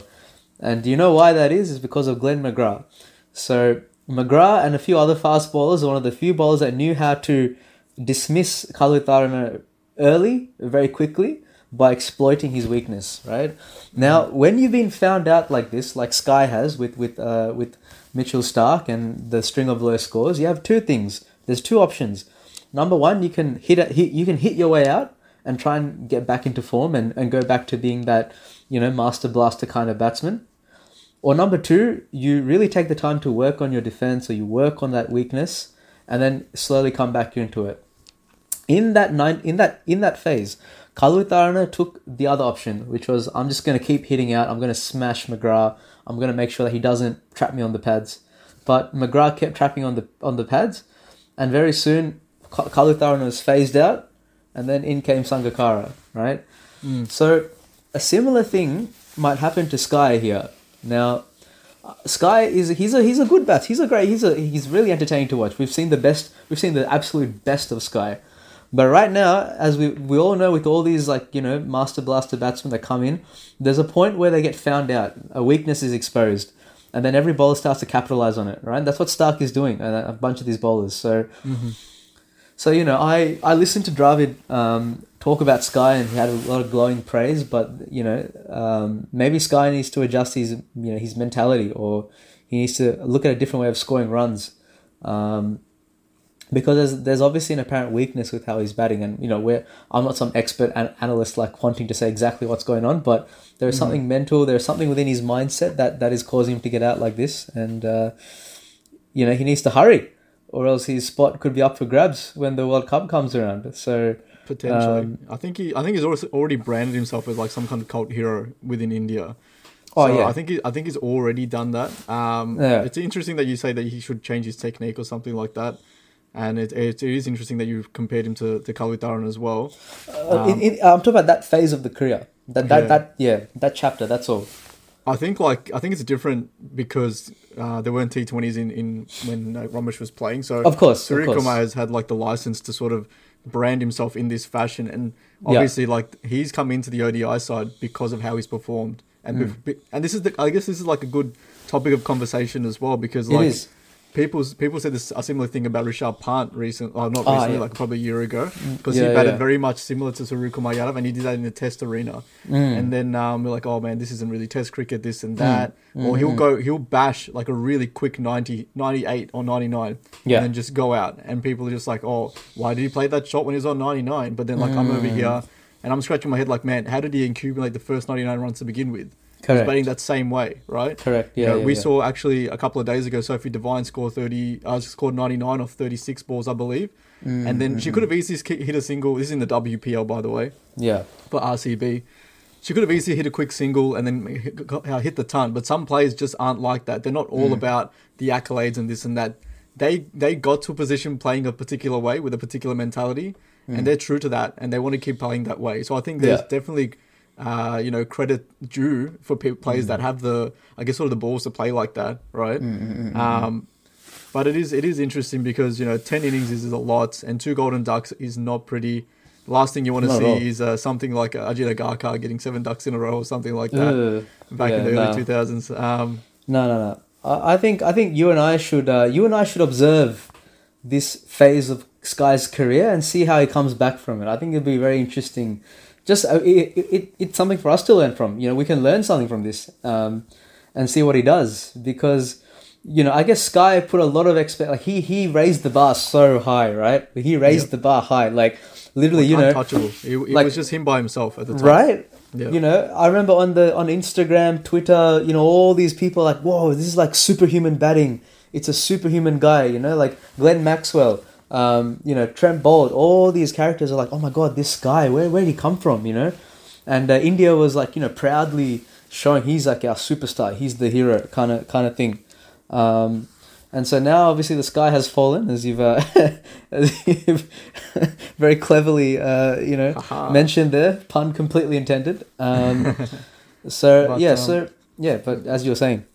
[SPEAKER 3] And do you know why that is? It's because of Glenn McGrath. So McGrath and a few other fast bowlers are one of the few bowlers that knew how to dismiss Kaluwitharana early, very quickly, by exploiting his weakness. Right now, when you've been found out like this, like Sky has with with uh, with Mitchell Starc and the string of low scores, you have two things. There's two options. Number one, you can hit, a, hit you can hit your way out and try and get back into form and, and go back to being that you know master blaster kind of batsman. Or number two, you really take the time to work on your defense or you work on that weakness and then slowly come back into it. In that nine in that in that phase, Kaluwitharana took the other option, which was I'm just gonna keep hitting out, I'm gonna smash McGrath, I'm gonna make sure that he doesn't trap me on the pads. But McGrath kept trapping on the on the pads, and very soon Ka- Kaluwitharana was phased out, and then in came Sangakkara, right? Mm. So a similar thing might happen to Sky here. Now, Sky is he's a he's a good bat. He's a great. He's a he's really entertaining to watch. We've seen the best. We've seen the absolute best of Sky. But right now, as we we all know, with all these like you know master blaster batsmen that come in, there's a point where they get found out. A weakness is exposed, and then every bowler starts to capitalize on it. Right? That's what Starc is doing, and a bunch of these bowlers. So. So you know, I I listened to Dravid um, talk about Sky, and he had a lot of glowing praise. But you know, um, maybe Sky needs to adjust his you know his mentality, or he needs to look at a different way of scoring runs. Um, because there's there's obviously an apparent weakness with how he's batting, and you know, we're I'm not some expert an- analyst like wanting to say exactly what's going on, but there is something mental, there's something within his mindset that that is causing him to get out like this, and uh, you know, he needs to hurry or else his spot could be up for grabs when the World Cup comes around. So
[SPEAKER 2] Potentially,
[SPEAKER 3] Um,
[SPEAKER 2] I think he I think he's already branded himself as like some kind of cult hero within India.
[SPEAKER 3] Oh,
[SPEAKER 2] So
[SPEAKER 3] yeah.
[SPEAKER 2] I think he, I think he's already done that. Um,
[SPEAKER 3] Yeah.
[SPEAKER 2] It's interesting that you say that he should change his technique or something like that. And it, it, it is interesting that you've compared him to, to Kaluwitharana as well.
[SPEAKER 3] uh, in, in, I'm talking about that phase of the career. That that
[SPEAKER 2] Yeah.
[SPEAKER 3] that yeah, that chapter. That's all.
[SPEAKER 2] I think like I think it's different because uh, there weren't T20s in, in when uh, Romesh was playing. So
[SPEAKER 3] Of course,
[SPEAKER 2] Surya. Kumar has had like the license to sort of brand himself in this fashion, and
[SPEAKER 3] Yeah.
[SPEAKER 2] obviously like he's come into the ODI side because of how he's performed, and
[SPEAKER 3] Mm.
[SPEAKER 2] and this is the I guess this is like a good topic of conversation as well because like. People people said this a similar thing about Rishabh Pant recent, oh not
[SPEAKER 3] Ah,
[SPEAKER 2] recently,
[SPEAKER 3] yeah.
[SPEAKER 2] like probably a year ago, because
[SPEAKER 3] Yeah,
[SPEAKER 2] he batted
[SPEAKER 3] yeah.
[SPEAKER 2] very much similar to Surya Kumar Yadav, and he did that in the Test arena.
[SPEAKER 3] Mm.
[SPEAKER 2] And then um, we're like, oh man, this isn't really Test cricket, this and that. Or he'll go, he'll bash like a really quick 90, 98 or ninety nine,
[SPEAKER 3] Yeah.
[SPEAKER 2] and then just go out, and people are just like, oh, why did he play that shot when he was on ninety nine? But then like I'm over here. And I'm scratching my head like, man, how did he accumulate the first 99 runs to begin with?
[SPEAKER 3] Correct.
[SPEAKER 2] batting that same way, right?
[SPEAKER 3] Correct.
[SPEAKER 2] You
[SPEAKER 3] Yeah.
[SPEAKER 2] know,
[SPEAKER 3] yeah,
[SPEAKER 2] we
[SPEAKER 3] yeah.
[SPEAKER 2] saw actually a couple of days ago Sophie Devine score 30, uh, scored 99 off 36 balls, I believe.
[SPEAKER 3] Mm,
[SPEAKER 2] and then she could have easily hit a single. This is in the WPL, by the way,
[SPEAKER 3] Yeah.
[SPEAKER 2] for RCB. She could have easily hit a quick single and then hit, uh, the ton. But some players just aren't like that. They're not
[SPEAKER 3] Mm.
[SPEAKER 2] all about the accolades and this and that. They they got to a position playing a particular way with a particular mentality, and they're true to that, and they want to keep playing that way. So I think there's
[SPEAKER 3] Mm. Yeah.
[SPEAKER 2] definitely, uh, you know, credit due for pe- players
[SPEAKER 3] Mm.
[SPEAKER 2] that have the, I guess, sort of the balls to play like that, right?
[SPEAKER 3] Mm,
[SPEAKER 2] Um, But it is it is interesting because you know ten innings is a lot, and two golden ducks is not pretty. The last thing you want to
[SPEAKER 3] Not at all.
[SPEAKER 2] see is uh, something like uh, Ajit Agarkar getting seven ducks in a row or something like that
[SPEAKER 3] Ugh.
[SPEAKER 2] back in
[SPEAKER 3] Yeah,
[SPEAKER 2] the
[SPEAKER 3] no.
[SPEAKER 2] early two thousands. Um,
[SPEAKER 3] No, no, no. I I think I think you and I should uh, you and I should observe this phase of Sky's career and see how he comes back from it. I think it'd be very interesting. Just uh, it, it, it, it's something for us to learn from. You know, we can learn something from this um, and see what he does because you know I guess Sky put a lot of expect like he he raised the bar so high, right? He raised
[SPEAKER 2] Yep.
[SPEAKER 3] the bar high, like literally, you know,
[SPEAKER 2] untouchable. It, it
[SPEAKER 3] like-
[SPEAKER 2] was just him by himself at the time.
[SPEAKER 3] right?
[SPEAKER 2] Yeah.
[SPEAKER 3] You know, I remember on the on Instagram, Twitter, you know, all these people like, whoa, this is like superhuman batting. It's a superhuman guy, you know, like Glenn Maxwell, um, you know, Trent Boult. All these characters are like, oh my god, this guy, where where did he come from, you know? And uh, India was like, you know, proudly showing he's like our superstar, he's the hero, kind of kind of thing. Um, and so now, obviously, the sky has fallen, as you've, uh, (laughs) as you've (laughs) very cleverly, uh, you know, mentioned there. Pun completely intended. Um, (laughs) so
[SPEAKER 2] But,
[SPEAKER 3] yeah,
[SPEAKER 2] um,
[SPEAKER 3] so yeah, but as you were saying,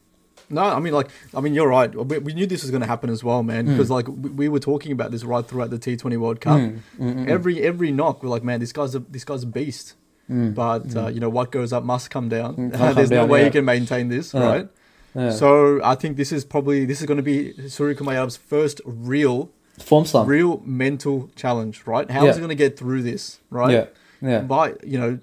[SPEAKER 2] No, I mean, like, I mean, you're right. We, we knew this was going to happen as well, man. Because like we, we were talking about this right throughout the T20 World Cup.
[SPEAKER 3] Mm, mm, mm,
[SPEAKER 2] Every every knock, we're like, man, this guy's a this guy's a beast.
[SPEAKER 3] mm,
[SPEAKER 2] But uh, you know what goes up must come down.
[SPEAKER 3] Mm, (laughs)
[SPEAKER 2] There's no way
[SPEAKER 3] yeah.
[SPEAKER 2] you can maintain this,
[SPEAKER 3] Yeah.
[SPEAKER 2] right?
[SPEAKER 3] yeah.
[SPEAKER 2] So I think this is probably this is going to be Surya Kumar first real
[SPEAKER 3] form slump.
[SPEAKER 2] real mental challenge, right? How is he going to get through this, right?
[SPEAKER 3] Yeah, yeah,
[SPEAKER 2] By you know,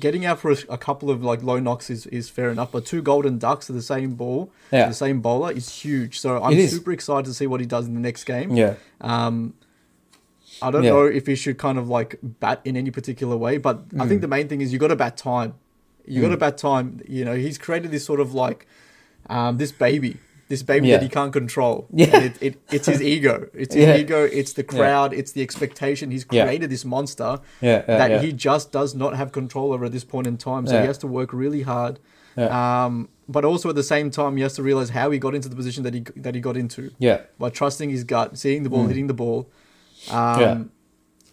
[SPEAKER 2] getting out for a, a couple of like low knocks is, is fair enough, but two golden ducks to the same ball,
[SPEAKER 3] yeah,
[SPEAKER 2] the same bowler is huge. So I'm super excited to see what he does in the next game.
[SPEAKER 3] yeah,
[SPEAKER 2] Um, I don't
[SPEAKER 3] Yeah.
[SPEAKER 2] know if he should kind of like bat in any particular way, but I
[SPEAKER 3] Mm.
[SPEAKER 2] think the main thing is you got to bat time. You got to bat time. You know, he's created this sort of like um, this baby, this baby
[SPEAKER 3] Yeah.
[SPEAKER 2] that he can't control. (laughs)
[SPEAKER 3] Yeah.
[SPEAKER 2] It, it, it's his ego. It's his
[SPEAKER 3] Yeah.
[SPEAKER 2] ego. It's the crowd. It's the expectation. He's
[SPEAKER 3] Yeah.
[SPEAKER 2] created this monster
[SPEAKER 3] yeah, yeah,
[SPEAKER 2] that
[SPEAKER 3] yeah.
[SPEAKER 2] he just does not have control over at this point in time. So
[SPEAKER 3] Yeah.
[SPEAKER 2] he has to work really hard.
[SPEAKER 3] Yeah.
[SPEAKER 2] Um, but also at the same time, he has to realize how he got into the position that he that he got into
[SPEAKER 3] yeah,
[SPEAKER 2] by trusting his gut, seeing the ball,
[SPEAKER 3] Mm.
[SPEAKER 2] hitting the ball. Um,
[SPEAKER 3] Yeah.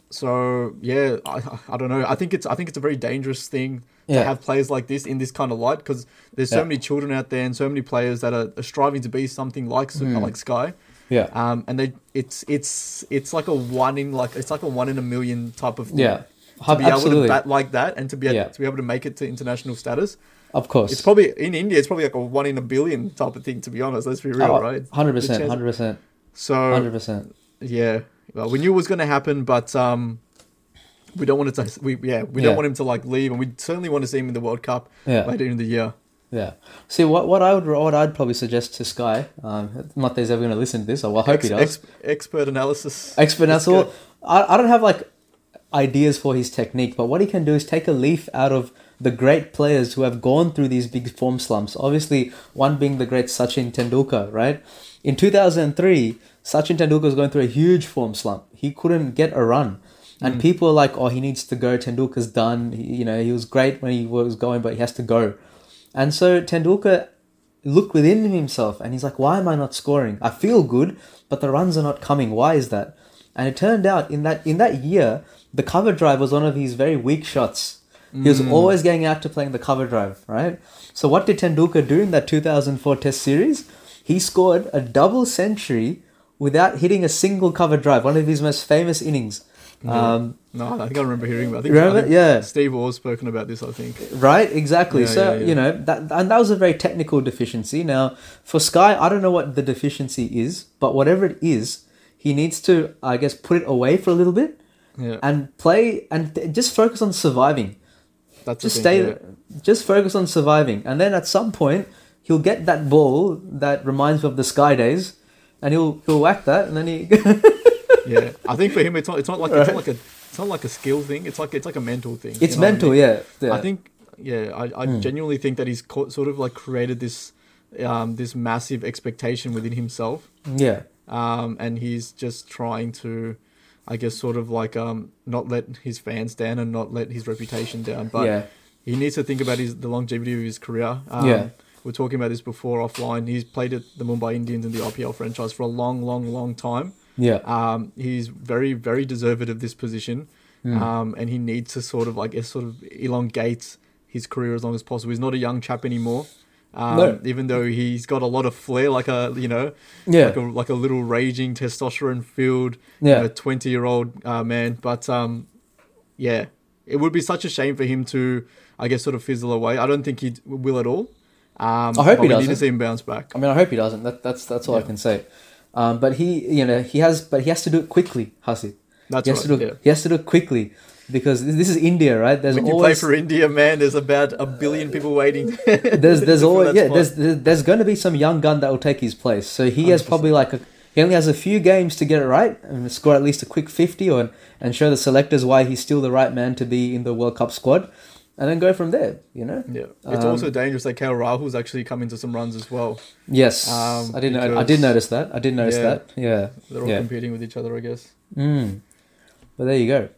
[SPEAKER 2] So yeah, I, I don't know. I think it's I think it's a very dangerous thing to have players like this in this kind of light because there's so
[SPEAKER 3] Yeah.
[SPEAKER 2] many children out there and so many players that are, are striving to be something like
[SPEAKER 3] Mm.
[SPEAKER 2] like Sky.
[SPEAKER 3] yeah,
[SPEAKER 2] Um, and they it's it's it's like a one in like it's like a one in a million type of thing.
[SPEAKER 3] yeah.
[SPEAKER 2] To be able to bat like that and to be able,
[SPEAKER 3] Yeah.
[SPEAKER 2] to be able to make it to international status,
[SPEAKER 3] of course.
[SPEAKER 2] it's probably in India. It's probably like a one in a billion type of thing. To be honest, let's be real,
[SPEAKER 3] Oh,
[SPEAKER 2] right?
[SPEAKER 3] Hundred percent, hundred percent,
[SPEAKER 2] So
[SPEAKER 3] hundred percent.
[SPEAKER 2] yeah, well, we knew it was going to happen, but um, we don't want it to. We yeah, we
[SPEAKER 3] Yeah.
[SPEAKER 2] don't want him to like leave, and we certainly want to see him in the World Cup
[SPEAKER 3] Yeah,
[SPEAKER 2] later in the year.
[SPEAKER 3] yeah. See, what what I would what I'd probably suggest to Sky, um, not that he's ever going to listen to this, I hope he does.
[SPEAKER 2] Ex- expert analysis.
[SPEAKER 3] Expert
[SPEAKER 2] Let's
[SPEAKER 3] I, I don't have like ideas for his technique, but what he can do is take a leaf out of the great players who have gone through these big form slumps. Obviously, one being the great Sachin Tendulkar, right? In 2003, Sachin Tendulkar was going through a huge form slump. He couldn't get a run. And
[SPEAKER 2] Mm.
[SPEAKER 3] people are like, oh, he needs to go. Tendulkar's done. He, you know, he was great when he was going, but he has to go. And so Tendulkar looked within himself and he's like, why am I not scoring? I feel good, but the runs are not coming. Why is that? And it turned out in that in that year, the cover drive was one of his very weak shots. He was always going out to playing the cover drive, right? So what did Tendulkar do in that 2004 Test series? He scored a double century without hitting a single cover drive. One of his most famous innings. Um,
[SPEAKER 2] No, I think I remember hearing about. I think,
[SPEAKER 3] Remember?
[SPEAKER 2] I think
[SPEAKER 3] Yeah.
[SPEAKER 2] Steve Orr's spoken about this. I think.
[SPEAKER 3] Right, exactly.
[SPEAKER 2] Yeah,
[SPEAKER 3] so
[SPEAKER 2] yeah, yeah.
[SPEAKER 3] you know that, and that was a very technical deficiency. Now for Sky, I don't know what the deficiency is, but whatever it is, he needs to, I guess, put it away for a little bit
[SPEAKER 2] Yeah,
[SPEAKER 3] and play and th- just focus on surviving.
[SPEAKER 2] that's
[SPEAKER 3] Just stay,
[SPEAKER 2] thing, yeah.
[SPEAKER 3] just focus on surviving, and then at some point he'll get that ball that reminds me of the Sky days, and he'll he'll whack that, and then he. (laughs)
[SPEAKER 2] yeah, I think for him, it's not. It's not like it's not like a. It's not like a skill thing. It's like it's like a mental thing. you
[SPEAKER 3] it's
[SPEAKER 2] know what I
[SPEAKER 3] mental,
[SPEAKER 2] mean?
[SPEAKER 3] yeah. yeah.
[SPEAKER 2] I think, yeah, I, I
[SPEAKER 3] Hmm.
[SPEAKER 2] genuinely think that he's co- sort of like created this, um, this massive expectation within himself,
[SPEAKER 3] yeah,
[SPEAKER 2] um, and he's just trying to, I guess, sort of like um, not let his fans down and not let his reputation down. But
[SPEAKER 3] yeah,
[SPEAKER 2] he needs to think about his the longevity of his career. Um,
[SPEAKER 3] Yeah.
[SPEAKER 2] We're talking about this before offline. He's played at the Mumbai Indians in the IPL franchise for a long, long, long time.
[SPEAKER 3] yeah,
[SPEAKER 2] Um, he's very, very deserved of this position,
[SPEAKER 3] Mm.
[SPEAKER 2] um, and he needs to sort of, I guess, sort of elongate his career as long as possible. He's not a young chap anymore. Um,
[SPEAKER 3] No.
[SPEAKER 2] Even though he's got a lot of flair, like a you know,
[SPEAKER 3] Yeah.
[SPEAKER 2] like a like a little raging testosterone filled,
[SPEAKER 3] Yeah.
[SPEAKER 2] twenty year old uh, man. But um, yeah, it would be such a shame for him to, I guess, sort of fizzle away. I don't think he will at all. Um,
[SPEAKER 3] I hope he
[SPEAKER 2] we need to
[SPEAKER 3] doesn't.
[SPEAKER 2] see him bounce back.
[SPEAKER 3] I mean, I hope he doesn't. That, that's that's all I can say. Um, but he, you know, he has, but he has to do it quickly, Hasi.
[SPEAKER 2] That's
[SPEAKER 3] he has
[SPEAKER 2] right.
[SPEAKER 3] to do,
[SPEAKER 2] yeah.
[SPEAKER 3] it He has to do it quickly because this, is India, right? There's
[SPEAKER 2] When you play
[SPEAKER 3] always
[SPEAKER 2] for India, man, there's about a billion people waiting. (laughs)
[SPEAKER 3] there's there's (laughs) always yeah there's there's, going to be some young gun that will take his place. So he has
[SPEAKER 2] 100%.
[SPEAKER 3] probably like a, he only has a few games to get it right and score at least a quick fifty or and show the selectors why he's still the right man to be in the World Cup squad, and then go from there. You know.
[SPEAKER 2] Yeah, it's
[SPEAKER 3] Um,
[SPEAKER 2] also dangerous that KL Rahul's actually come into some runs as well.
[SPEAKER 3] Yes,
[SPEAKER 2] Um,
[SPEAKER 3] I did know. I did notice that. I did notice
[SPEAKER 2] Yeah.
[SPEAKER 3] that. Yeah.
[SPEAKER 2] They're all
[SPEAKER 3] Yeah.
[SPEAKER 2] competing with each other, I guess.
[SPEAKER 3] Mm. But there you go.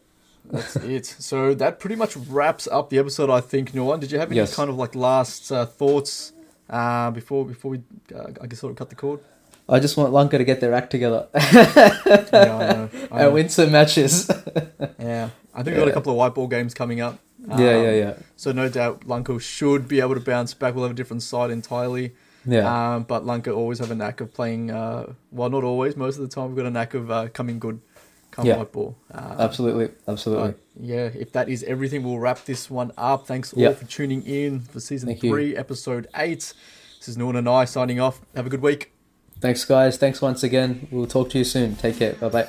[SPEAKER 2] That's (laughs) it. So that pretty much wraps up the episode. I think. Nuwan, did you have any
[SPEAKER 3] Yes.
[SPEAKER 2] kind of like last uh, thoughts uh, before before we, uh, I guess, sort of cut the cord?
[SPEAKER 3] I just want Lanka to get their act together (laughs)
[SPEAKER 2] Yeah, I know. (laughs) I know.
[SPEAKER 3] and win some matches.
[SPEAKER 2] Yeah, I think we've got a couple of white ball games coming up.
[SPEAKER 3] Yeah,
[SPEAKER 2] Um,
[SPEAKER 3] yeah, yeah,
[SPEAKER 2] So no doubt Lanka should be able to bounce back. We'll have a different side entirely.
[SPEAKER 3] yeah.
[SPEAKER 2] Um, but Lanka always have a knack of playing. Uh, well, not always. Most of the time, we've got a knack of uh, coming good, come
[SPEAKER 3] Yeah.
[SPEAKER 2] white ball. Uh,
[SPEAKER 3] absolutely, absolutely.
[SPEAKER 2] Yeah, if that is everything, we'll wrap this one up. Thanks all
[SPEAKER 3] Yeah.
[SPEAKER 2] for tuning in for season
[SPEAKER 3] Thank you.
[SPEAKER 2] three, episode eight. This is Nuwan and I signing off. Have a good week.
[SPEAKER 3] Thanks, guys. Thanks once again. We'll talk to you soon. Take care. Bye bye.